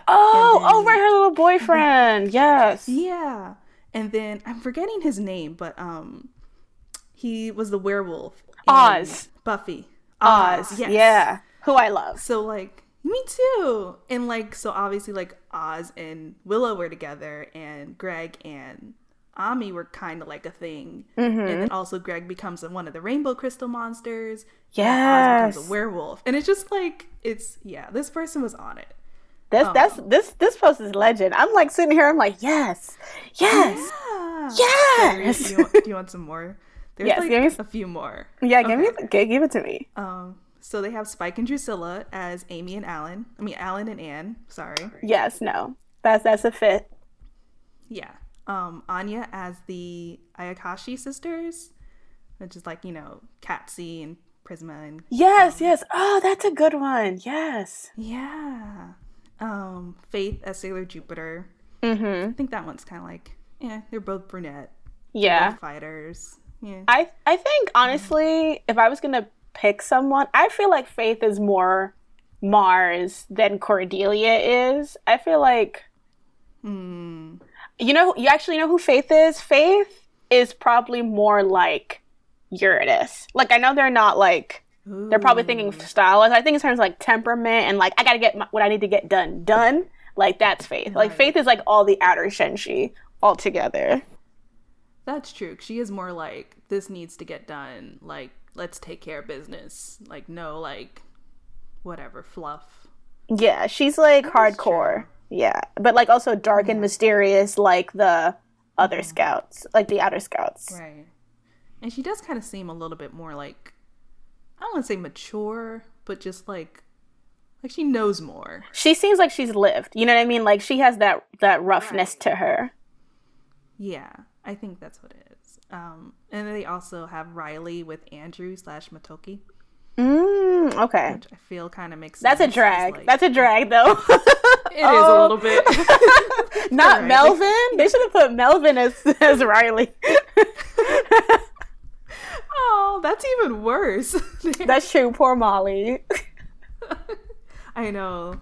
Oh, then- oh, right, her little boyfriend. Yes. Yeah. And then I'm forgetting his name, but um he was the werewolf. Oz. Buffy. Oz. yes. Yeah. Who I love. So like me too. And like so obviously like Oz and Willow were together and Greg and Ami were kind of like a thing. Mm-hmm. And then also Greg becomes one of the rainbow crystal monsters. and Oz becomes a werewolf. And it's just like it's yeah, this person was on it. This that's this this post is legend. I'm like sitting here. I'm like, yes, yes, Yeah. yes. Do you, want, do you want some more? *laughs* There's Yes, like give me a few more. Yeah, give me, give, give it to me. Um, so they have Spike and Drusilla as Amy and Alan. I mean, Alan and Anne. Sorry. Yes, no, that's that's a fit. Yeah. Um, Anya as the Ayakashi sisters, which is like you know Catzy and Prisma and Yes, yes. Oh, that's a good one. Yes. yeah. Um, Faith as Sailor Jupiter. Mm-hmm. I think that one's kind of like yeah, they're both brunette Yeah. both fighters. Yeah. I I think honestly, if I was gonna pick someone, I feel like Faith is more Mars than Cordelia is. I feel like Hmm. you know you actually know who Faith is. Faith is probably more like Uranus. Like I know they're not like they're probably thinking style. I think in terms of like temperament and like I gotta get my, what I need to get done done. Like that's Faith. Like Faith is like all the outer Senshi all together. That's true. She is more like this needs to get done. Like let's take care of business. Like no, like whatever fluff. Yeah, she's like is hardcore. Yeah, but like also dark and mysterious, like the other scouts, like the outer scouts. Right. And she does kind of seem a little bit more like I don't want to say mature, but just like like she knows more. She seems like she's lived. You know what I mean? Like she has that that roughness to her. Yeah, I think that's what it is. Um, and then they also have Riley with Andrew slash Motoki, Mm, okay, which I feel kind of makes that's a drag. like, That's a drag, though. *laughs* it is a little bit. *laughs* Not Right. Melvin. They should have put Melvin as as Riley. *laughs* oh, that's even worse. That's true. Poor Molly. I know.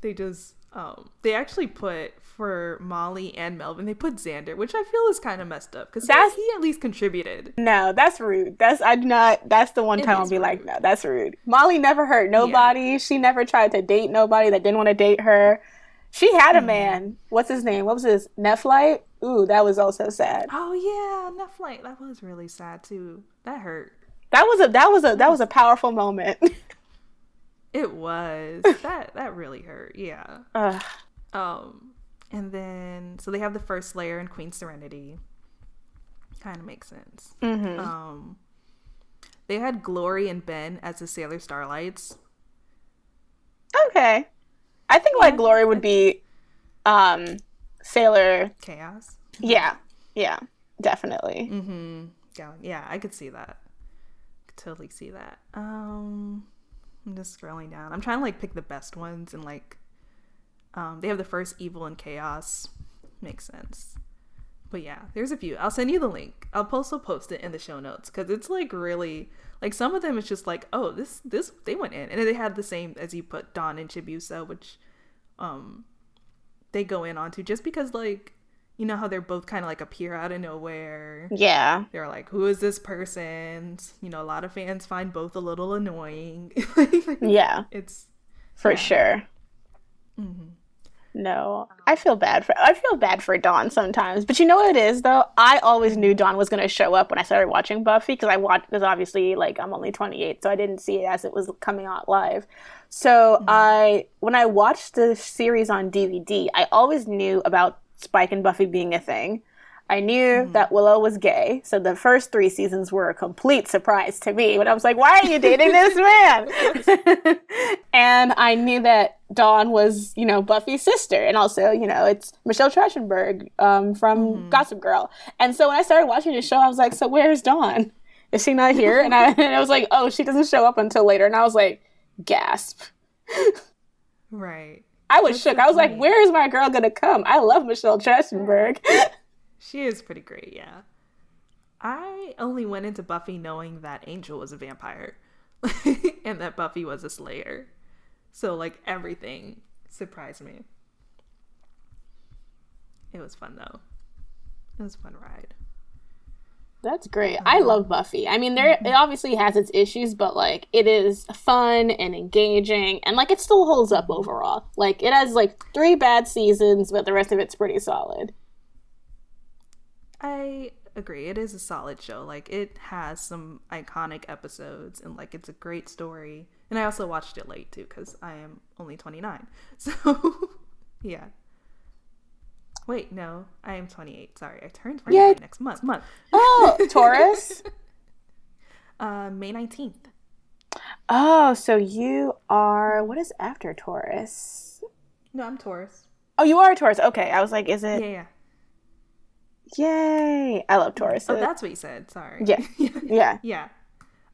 They just um they actually put for Molly and Melvin, they put Xander, which I feel is kind of messed up because That's- he at least contributed. No, that's rude. That's I do not. That's the one It time I'll be like, no, that's rude. Molly never hurt nobody. She never tried to date nobody that didn't want to date her. She had a Mm. man. What's his name? What was his Nephlite? Ooh, that was also sad. Oh yeah, Netflix. That was really sad too. That hurt. That was a that was a that was a powerful moment. It was. *laughs* that that really hurt. Yeah. Ugh. Um and then so they have the first Slayer in Queen Serenity. Kind of makes sense. Mhm. Um they had Glory and Ben as the Sailor Starlights. Okay, I think like Glory would be, um, Sailor. Chaos. Yeah, yeah, definitely. Mm-hmm. Yeah, yeah, I could see that. Could totally see that. Um, I'm just scrolling down. I'm trying to like pick the best ones and like, um, they have the first evil and chaos. Makes sense. But yeah, there's a few. I'll send you the link. I'll also post it in the show notes because it's like really like some of them. It's just like oh this this they went in and they had the same as you put Dawn and Chibiusa, which um they go in onto just because like you know how they're both kind of like appear out of nowhere Yeah, they're like, who is this person? You know, a lot of fans find both a little annoying. *laughs* yeah, it's for Yeah. sure. mhm. No, oh. I feel bad for I feel bad for Dawn sometimes. But you know what it is though? I always knew Dawn was gonna show up when I started watching Buffy because I watched because obviously like I'm only 28, so I didn't see it as it was coming out live. So mm-hmm. I when I watched the series on DVD, I always knew about Spike and Buffy being a thing. I knew that Willow was gay, so the first three seasons were a complete surprise to me. When I was like, "Why are you dating this *laughs* man?" *laughs* and I knew that Dawn was, you know, Buffy's sister, and also, you know, it's Michelle Trachtenberg um, from Gossip Girl. And so when I started watching the show, I was like, "So where's Dawn? Is she not here?" And I, *laughs* and I was like, "Oh, she doesn't show up until later." And I was like, "Gasp!" right. I was That's shook. I was like, "Where is my girl gonna come?" I love Michelle Trachtenberg. She is pretty great, yeah. I only went into Buffy knowing that Angel was a vampire *laughs* and that Buffy was a slayer. So, like, everything surprised me. It was fun though. It was a fun ride. That's great. I love Buffy. I mean, there it obviously has its issues, but like it is fun and engaging, and like it still holds up overall. Like it has like three bad seasons, but the rest of it's pretty solid. I agree. It is a solid show. Like it has some iconic episodes, and like it's a great story. And I also watched it late too because I am only twenty nine. *laughs* So yeah. Wait, no, I am 28. Sorry, I turned 29 Yeah. next month. Month. Oh, *laughs* Taurus. Uh, May 19th. oh, so you are what is after Taurus? No, I'm Taurus. Oh, you are a Taurus. Okay, I was like, is Yeah, it? yeah. Yay! I love Taurus. Oh, that's what you said. Sorry. *laughs* Yeah. yeah. yeah.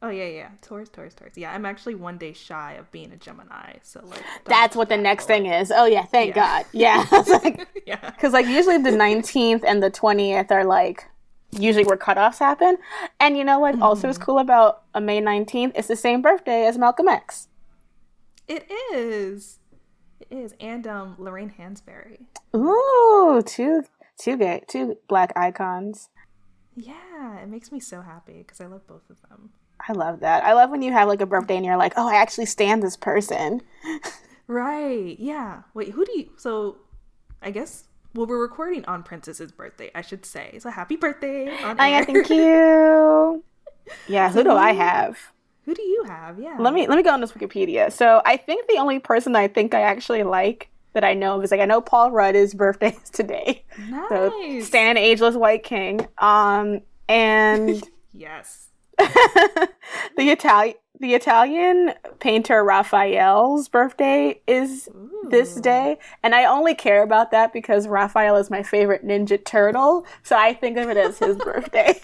Oh yeah, yeah. Taurus, Taurus, Taurus. Yeah, I'm actually one day shy of being a Gemini. So like. That's what the next thing is. Oh yeah, thank Yeah. God. Yeah, *laughs* like, *laughs* Yeah. because like usually the nineteenth and the twentieth are like usually where cutoffs happen. And you know what? Also, is cool about a May nineteenth. It's the same birthday as Malcolm X. It is. It is, and um, Lorraine Hansberry. Ooh, two two gay two black icons. Yeah, it makes me so happy because I love both of them. I love that. I love when you have like a birthday and you're like, oh, I actually stand this person. *laughs* Right. Yeah. Wait, who do you? So, I guess. Well, we're recording on Princess's birthday. I should say. So happy birthday! On Oh yeah, thank you. *laughs* Yeah, who do I have? Who do you have? Yeah. Let me let me go on this Wikipedia. So I think the only person I think I actually like that I know of is like I know Paul Rudd's birthday is today. Nice. So Stan Ageless White King. Um and *laughs* *laughs* Yes. *laughs* the Italian the Italian painter Raphael's birthday is this day, and I only care about that because Raphael is my favorite Ninja Turtle, so I think of it as his birthday.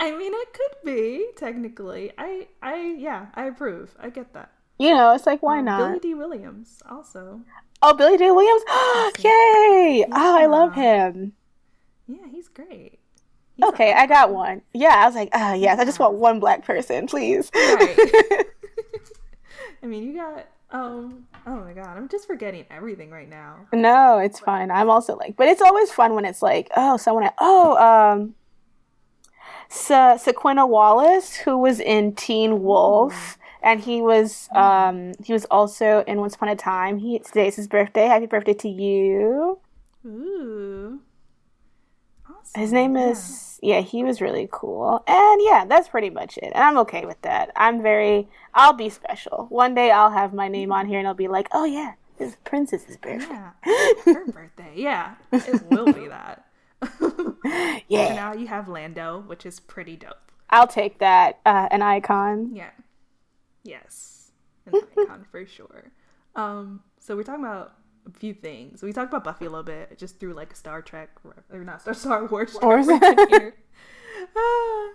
I mean, it could be technically. I, I, yeah, I approve. I get that. You know, it's like why Um, not? Billy Dee Williams also. oh, Billy Dee Williams! *gasps* Yay! Oh, I love him. Yeah, he's great. He's Okay, I got one. Yeah, I was like, ah, yes, I just want one black person, please. Right. *laughs* *laughs* I mean, you got. Um. Oh my God, I'm just forgetting everything right now. no, it's fine. I'm also like, but it's always fun when it's like, oh, someone, I, oh, um, Sa- Sinqua Walls, who was in Teen Wolf, and he was, um, he was also in Once Upon a Time. He today's his birthday. Happy birthday to you. Ooh. Awesome. His name is yeah, he was really cool. And yeah, that's pretty much it. And I'm okay with that. I'm very I'll be special. One day I'll have my name on here and I'll be like, "Oh yeah, this is Princess's birthday." Yeah. Her birthday. Yeah. It will be *laughs* that. Yeah. now, you have Lando, which is pretty dope. I'll take that. Uh, an icon. Yeah. Yes. An *laughs* icon for sure. Um, so we're talking about a few things. We talked about Buffy a little bit, just through like a Star Trek or not Star *laughs* Star Wars Wars. reference here. *laughs* Ah.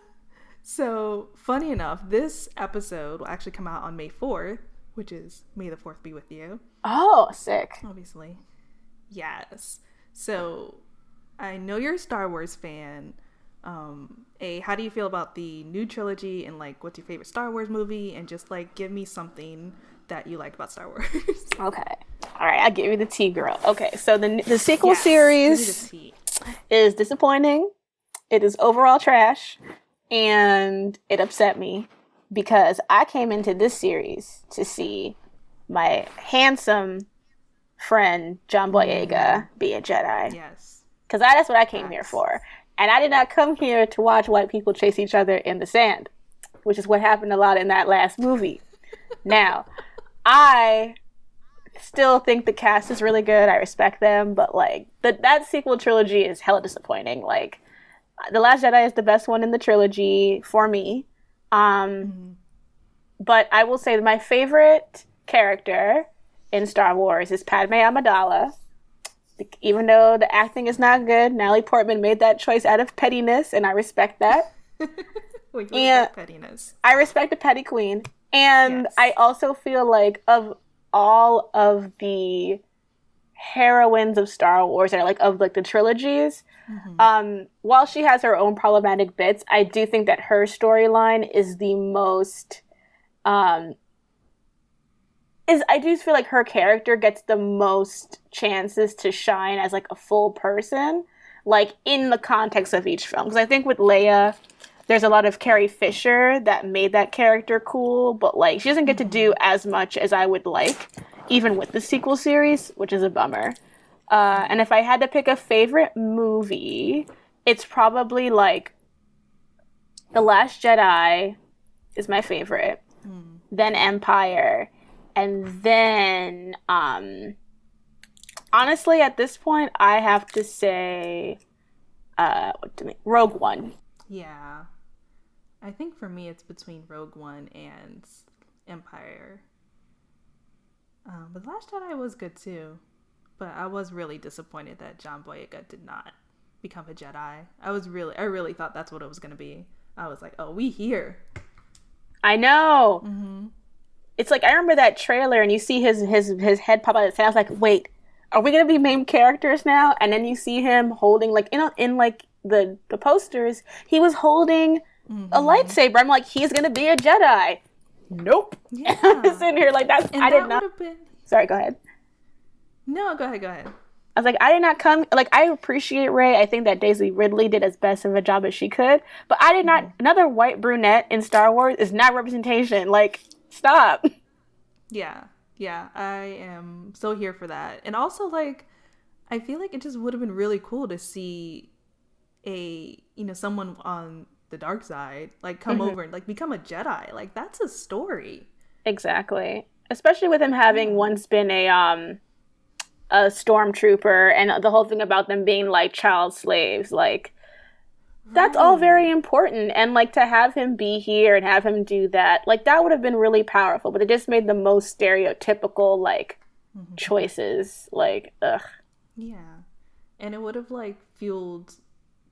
so funny enough, this episode will actually come out on May fourth, which is May the Fourth be with you. Oh, sick. Obviously. Yes. So I know you're a Star Wars fan. Um, a, how do you feel about the new trilogy and like what's your favorite Star Wars movie? And just like give me something that you liked about Star Wars. *laughs* Okay. All right, I'll give you the tea, girl. Okay, so the the sequel Yes, series is disappointing. It is overall trash, and it upset me because I came into this series to see my handsome friend John Boyega be a Jedi Yes. because that's what I came here for, and I did not come here to watch white people chase each other in the sand, which is what happened a lot in that last movie. *laughs* now, I still think the cast is really good. I respect them, but like the, that sequel trilogy is hella disappointing. Like the Last Jedi is the best one in the trilogy for me. Um, Mm-hmm. but I will say that my favorite character in Star Wars is Padme Amidala. Even though the acting is not good, Natalie Portman made that choice out of pettiness, and I respect that. *laughs* What Yeah. pettiness? I respect a petty queen. And Yes. I also feel like of all of the heroines of Star Wars or like of like the trilogies, Mm-hmm. um, while she has her own problematic bits, I do think that her storyline is the most um is I do feel like her character gets the most chances to shine as like a full person, like in the context of each film. Because I think with Leia, there's a lot of Carrie Fisher that made that character cool, but like she doesn't get to do as much as I would like, even with the sequel series, which is a bummer. Uh, and if I had to pick a favorite movie, it's probably like The Last Jedi is my favorite, mm. then Empire, and then um, honestly, at this point, I have to say, uh, what do I mean? Rogue One. Yeah. I think for me, it's between Rogue One and Empire. Um, but The Last Jedi was good too. But I was really disappointed that John Boyega did not become a Jedi. I was really, I really thought that's what it was going to be. I was like, oh, we here. I know. Mm-hmm. It's like I remember that trailer, and you see his his his head pop out. And I was like, wait, are we gonna be main characters now? And then you see him holding like in in like the the posters, he was holding mm-hmm. a lightsaber. I'm like, he's gonna be a Jedi. Nope. Yeah. *laughs* I'm sitting here like that's. And I that did not. Been... Sorry, go ahead. No, go ahead. Go ahead. I was like, I did not come. Like, I appreciate Rey. I think that Daisy Ridley did as best of a job as she could, but I did not. Mm-hmm. Another white brunette in Star Wars is not representation. Like, stop. Yeah, yeah, I am so here for that, and also like, I feel like it just would have been really cool to see a you know someone on the dark side like come mm-hmm. over and like become a Jedi. Like that's a story. Exactly. Especially with him having once been a um a stormtrooper and the whole thing about them being like child slaves like that's all very important and like to have him be here and have him do that like that would have been really powerful but it just made the most stereotypical like mm-hmm. choices like ugh. Yeah. And it would have like fueled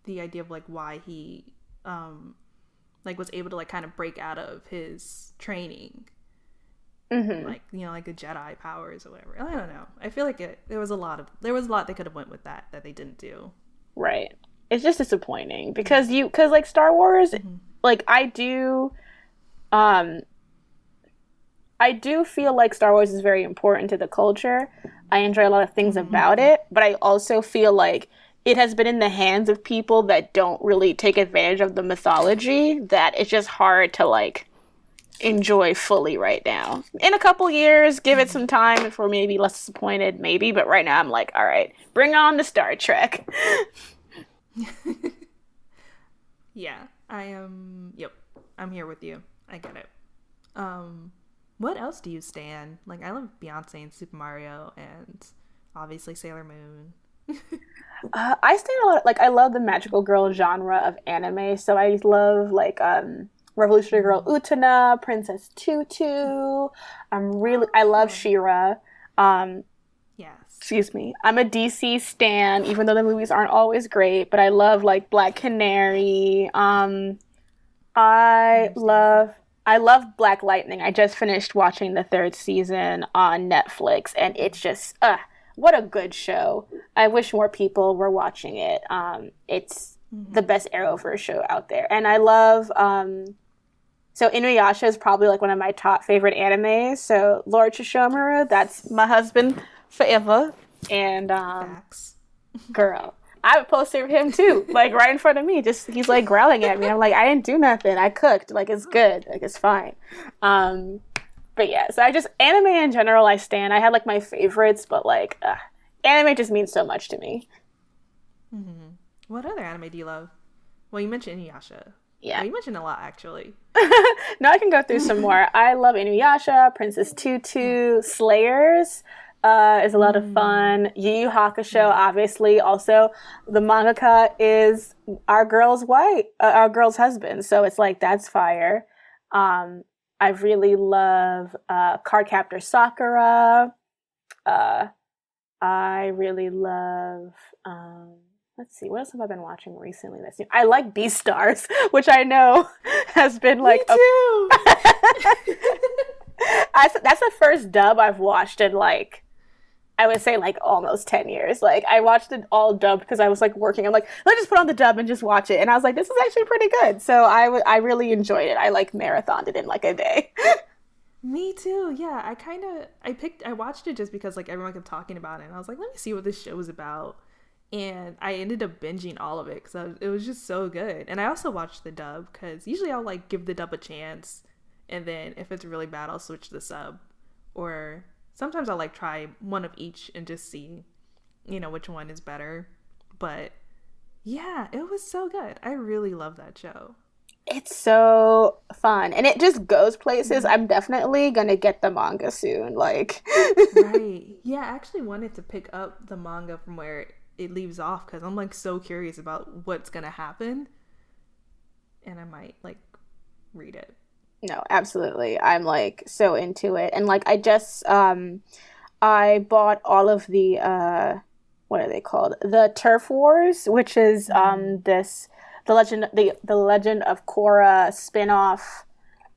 the idea of like why he um like was able to like kind of break out of his training. Mm-hmm. like you know like the jedi powers or whatever. I don't know. I feel like it there was a lot of there was a lot they could have went with that that they didn't do. Right it's just disappointing because you because like star wars mm-hmm. like i do um i do feel like star wars is very important to the culture i enjoy a lot of things mm-hmm. about it but i also feel like it has been in the hands of people that don't really take advantage of the mythology that it's just hard to like enjoy fully right now. In a couple years, give it some time if we're maybe less disappointed, maybe, but right now I'm like, all right, bring on the Star Trek. *laughs* *laughs* yeah, I am yep. I'm here with you. I get it. Um what else do you stand? Like I love Beyonce and Super Mario and obviously Sailor Moon. *laughs* uh, I stand a lot. Like I love the magical girl genre of anime, so I love like um Revolutionary Girl Utena, Princess Tutu. I'm really I love She-Ra. Um, yes. Excuse me. I'm a DC stan, even though the movies aren't always great. But I love like Black Canary. Um, I love I love Black Lightning. I just finished watching the third season on Netflix, and it's just uh what a good show. I wish more people were watching it. Um, it's mm-hmm. the best Arrowverse show out there, and I love. Um, so Inuyasha is probably like one of my top favorite animes. So Lord Sesshomaru, that's my husband forever. And um, girl, I would post it of him too, *laughs* like right in front of me. Just he's like growling at me. I'm like, I didn't do nothing. I cooked. Like it's good. Like it's fine. Um, but yeah, so I just anime in general. I stand. I had like my favorites, but like uh, anime just means so much to me. Mm-hmm. What other anime do you love? Well, you mentioned Inuyasha. Yeah, well, you mentioned a lot actually. *laughs* no, I can go through some more. I love Inuyasha, Princess Tutu, Slayers. Uh, is a lot of mm. fun. Yu Yu Hakusho, obviously. Also, the mangaka is our girl's wife, uh, our girl's husband. So it's like that's fire. Um, I really love uh, Cardcaptor Sakura. Uh, I really love. Um, let's see, what else have I been watching recently? That's new? I like Beastars, *laughs* which I know *laughs* has been like. Me too. *laughs* I, that's the first dub I've watched in like I would say like almost 10 years. Like I watched it all dubbed because I was like working. I'm like, let's just put on the dub and just watch it. And I was like, this is actually pretty good. So I, w- I really enjoyed it. I like marathoned it in like a day. *laughs* Me too. Yeah, I kind of I picked I watched it just because like everyone kept talking about it, and I was like, let me see what this show is about. And I ended up binging all of it because it was just so good. And I also watched the dub because usually I'll like give the dub a chance, and then if it's really bad, I'll switch the sub. Or sometimes I'll like try one of each and just see, you know, which one is better. But yeah, it was so good. I really love that show. It's so fun and it just goes places. Mm-hmm. I'm definitely gonna get the manga soon. Like, *laughs* right. Yeah, I actually wanted to pick up the manga from where it leaves off because I'm like so curious about what's gonna happen. And I might like read it. No, absolutely. I'm like so into it. And like I just um I bought all of the uh what are they called? The Turf Wars, which is um mm. this the legend the the Legend of Korra spin-off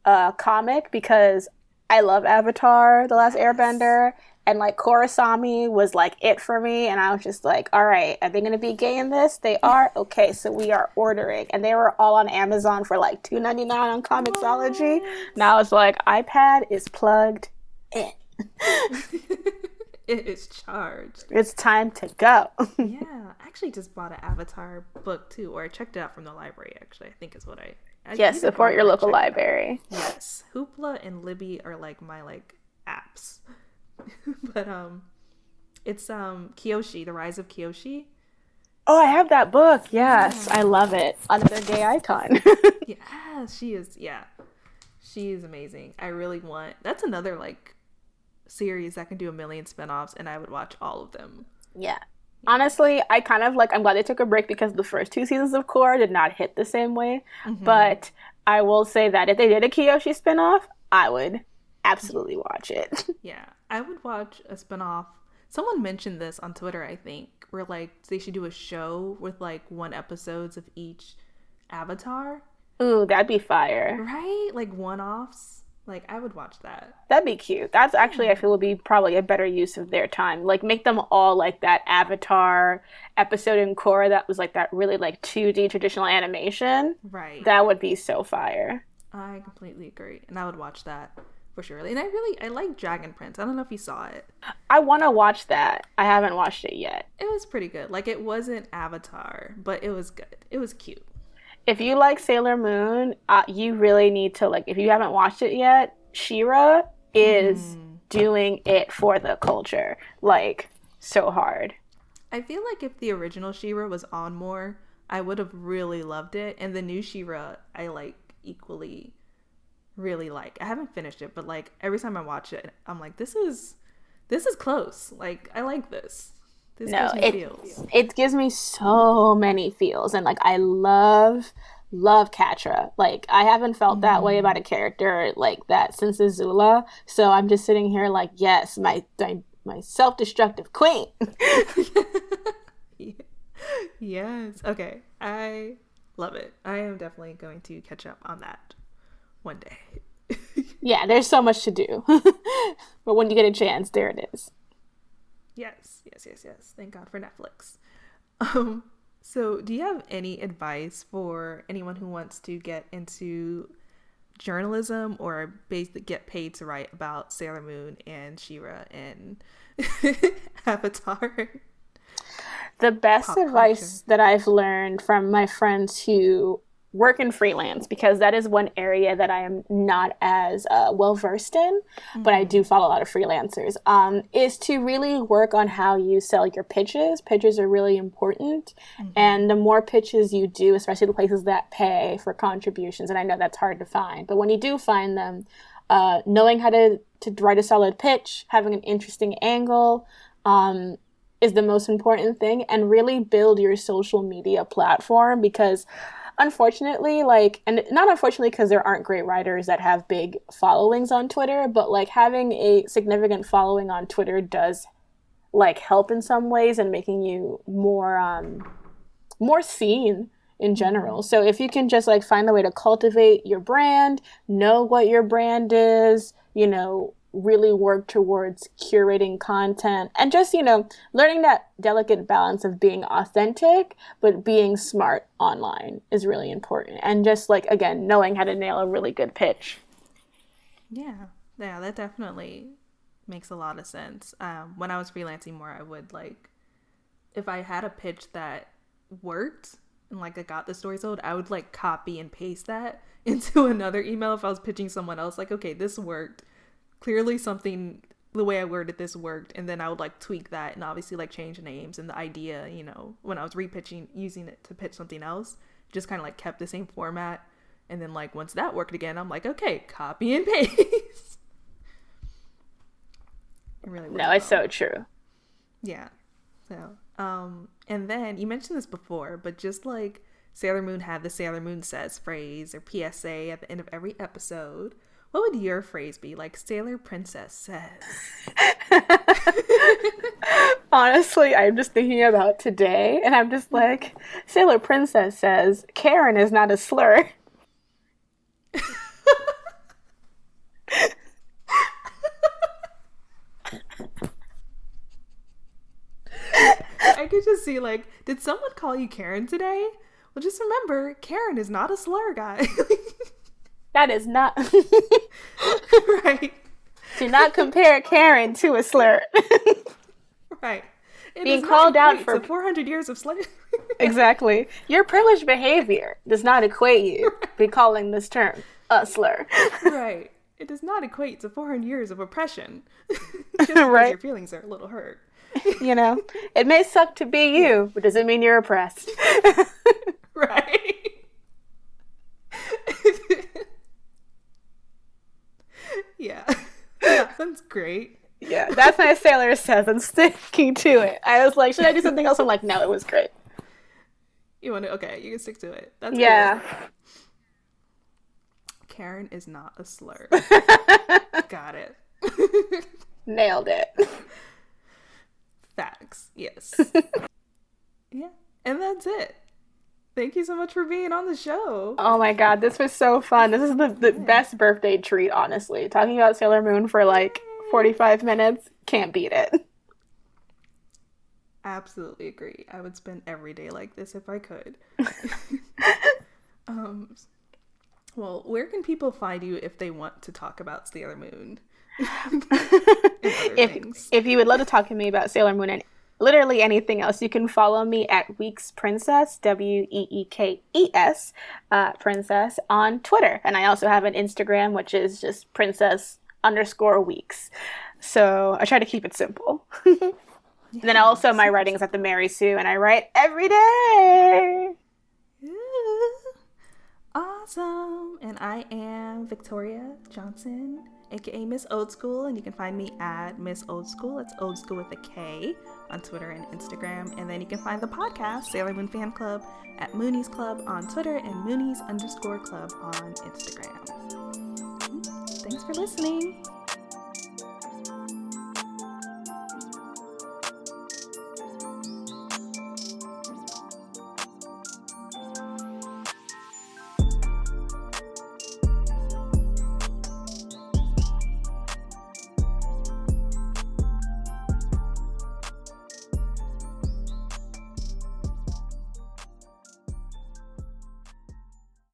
uh, comic because I love Avatar: The Last Airbender, and like Korrasami was like it for me, and I was just like, all right, are they gonna be gay in this? They are. Okay, so we are ordering, and they were all on Amazon for like two ninety nine on Comixology. Now it's like iPad is plugged in. *laughs* it is charged. It's time to go. *laughs* yeah, I actually just bought an Avatar book too, or I checked it out from the library. Actually, I think is what I. I yes, support your local library. Yes, Hoopla and Libby are like my like apps, *laughs* but um, it's um Kyoshi, The Rise of Kyoshi. Oh, I have that book. Yes, yeah. I love it. Another gay icon. *laughs* yeah, she is. Yeah, she is amazing. I really want. That's another like series that can do a million spin-offs and I would watch all of them. Yeah. Honestly, I kind of like I'm glad they took a break because the first two seasons of Korra did not hit the same way. Mm-hmm. But I will say that if they did a Kyoshi spin-off, I would absolutely watch it. *laughs* yeah. I would watch a spin-off. Someone mentioned this on Twitter, I think, where like they should do a show with like one episodes of each avatar. Ooh, that'd be fire. Right? Like one-offs. Like I would watch that. That'd be cute. That's actually I feel would be probably a better use of their time. Like make them all like that Avatar episode in Korra that was like that really like 2D traditional animation. Right. That would be so fire. I completely agree. And I would watch that for sure. And I really I like Dragon Prince. I don't know if you saw it. I want to watch that. I haven't watched it yet. It was pretty good. Like it wasn't Avatar, but it was good. It was cute if you like Sailor Moon, uh, you really need to like. If you haven't watched it yet, She-Ra is mm. doing it for the culture, like so hard. I feel like if the original She-Ra was on more, I would have really loved it, and the new She-Ra I like equally, really like. I haven't finished it, but like every time I watch it, I'm like, this is, this is close. Like I like this. This no, it feels. it gives me so many feels, and like I love love Catra. Like I haven't felt that way about a mm. character like that since Azula. So I'm just sitting here like, yes, my my, my self destructive queen. *laughs* yes. Okay. I love it. I am definitely going to catch up on that one day. *laughs* yeah, there's so much to do. *laughs* but when you get a chance, there it is. Yes, yes, yes, yes. Thank God for Netflix. Um, so do you have any advice for anyone who wants to get into journalism or basically get paid to write about Sailor Moon and She-Ra and *laughs* Avatar? The best Pop advice culture. that I've learned from my friends who work in freelance because that is one area that I am not as uh, well versed in, mm-hmm. but I do mm-hmm. follow a lot of freelancers. Um, is to really work on how you sell your pitches. Pitches are really important, mm-hmm. and the more pitches you do, especially the places that pay for contributions, and I know that's hard to find, but when you do find them, uh, knowing how to to write a solid pitch, having an interesting angle. Um, is the most important thing and really build your social media platform because unfortunately, like, and not unfortunately because there aren't great writers that have big followings on Twitter, but like having a significant following on Twitter does like help in some ways and making you more um more seen in general. So if you can just like find a way to cultivate your brand, know what your brand is, you know, really work towards curating content and just, you know, learning that delicate balance of being authentic but being smart online is really important. And just like, again, knowing how to nail a really good pitch. Yeah. Yeah, that definitely makes a lot of sense. Um, when I was freelancing more, I would like, if I had a pitch that worked and like I got the story sold, I would like copy and paste that *laughs* into another email if I was pitching someone else. Like, okay, this worked. Clearly, something the way I worded this worked, and then I would like tweak that and obviously like change names and the idea. You know, when I was repitching, using it to pitch something else, just kind of like kept the same format. And then like once that worked again, I'm like, okay, copy and *laughs* paste. it really no, it's well. so true. Yeah. So, um, and then you mentioned this before, but just like Sailor Moon had the Sailor Moon says phrase or PSA at the end of every episode, what would your phrase be? Like Sailor Princess says. *laughs* Honestly, I'm just thinking about today, and I'm just like, Sailor Princess says, Karen is not a slur. I could just see like, did someone call you Karen today? Well, just remember, Karen is not a slur, guy. *laughs* that is not *laughs* right. Do not compare Karen to a slur. right. It Being called out for 400 years of slavery. *laughs* exactly. Your privileged behavior does not equate you right. be calling this term a slur. right. It does not equate to 400 years of oppression. *laughs* Just right. Your feelings are a little hurt. you know, it may suck to be you, but doesn't mean you're oppressed. right. yeah. yeah. That's great. Yeah, that's my sailor says. I'm sticking to it. I was like, should I do something else? I'm like, no, it was great. You want to? Okay, you can stick to it. That's yeah. Karen is not a slur. *laughs* Got it. Nailed it. Facts. Yes. *laughs* yeah. And that's it. Thank you so much for being on the show. Oh my god, this was so fun. This is the, the best birthday treat, honestly. Talking about Sailor Moon for like 45 minutes, can't beat it. Absolutely agree. I would spend every day like this if I could. *laughs* um, well, where can people find you if they want to talk about Sailor Moon? *laughs* *laughs* if, if you would love to talk to me about Sailor Moon and literally anything else, you can follow me at Weekes Princess, W E E K E S, uh, Princess, on Twitter. And I also have an Instagram, which is just Princess underscore Weekes. So I try to keep it simple. *laughs* and then also my writing's at the Mary Sue, and I write every day. Awesome. And I am Victoria Johnson, aka Miss Old School, and you can find me at Miss Old School. It's Old School with a K on Twitter and Instagram. And then you can find the podcast, Sailor Moon Fan Club, at Moonies Club on Twitter and Moonies underscore club on Instagram. Thanks for listening.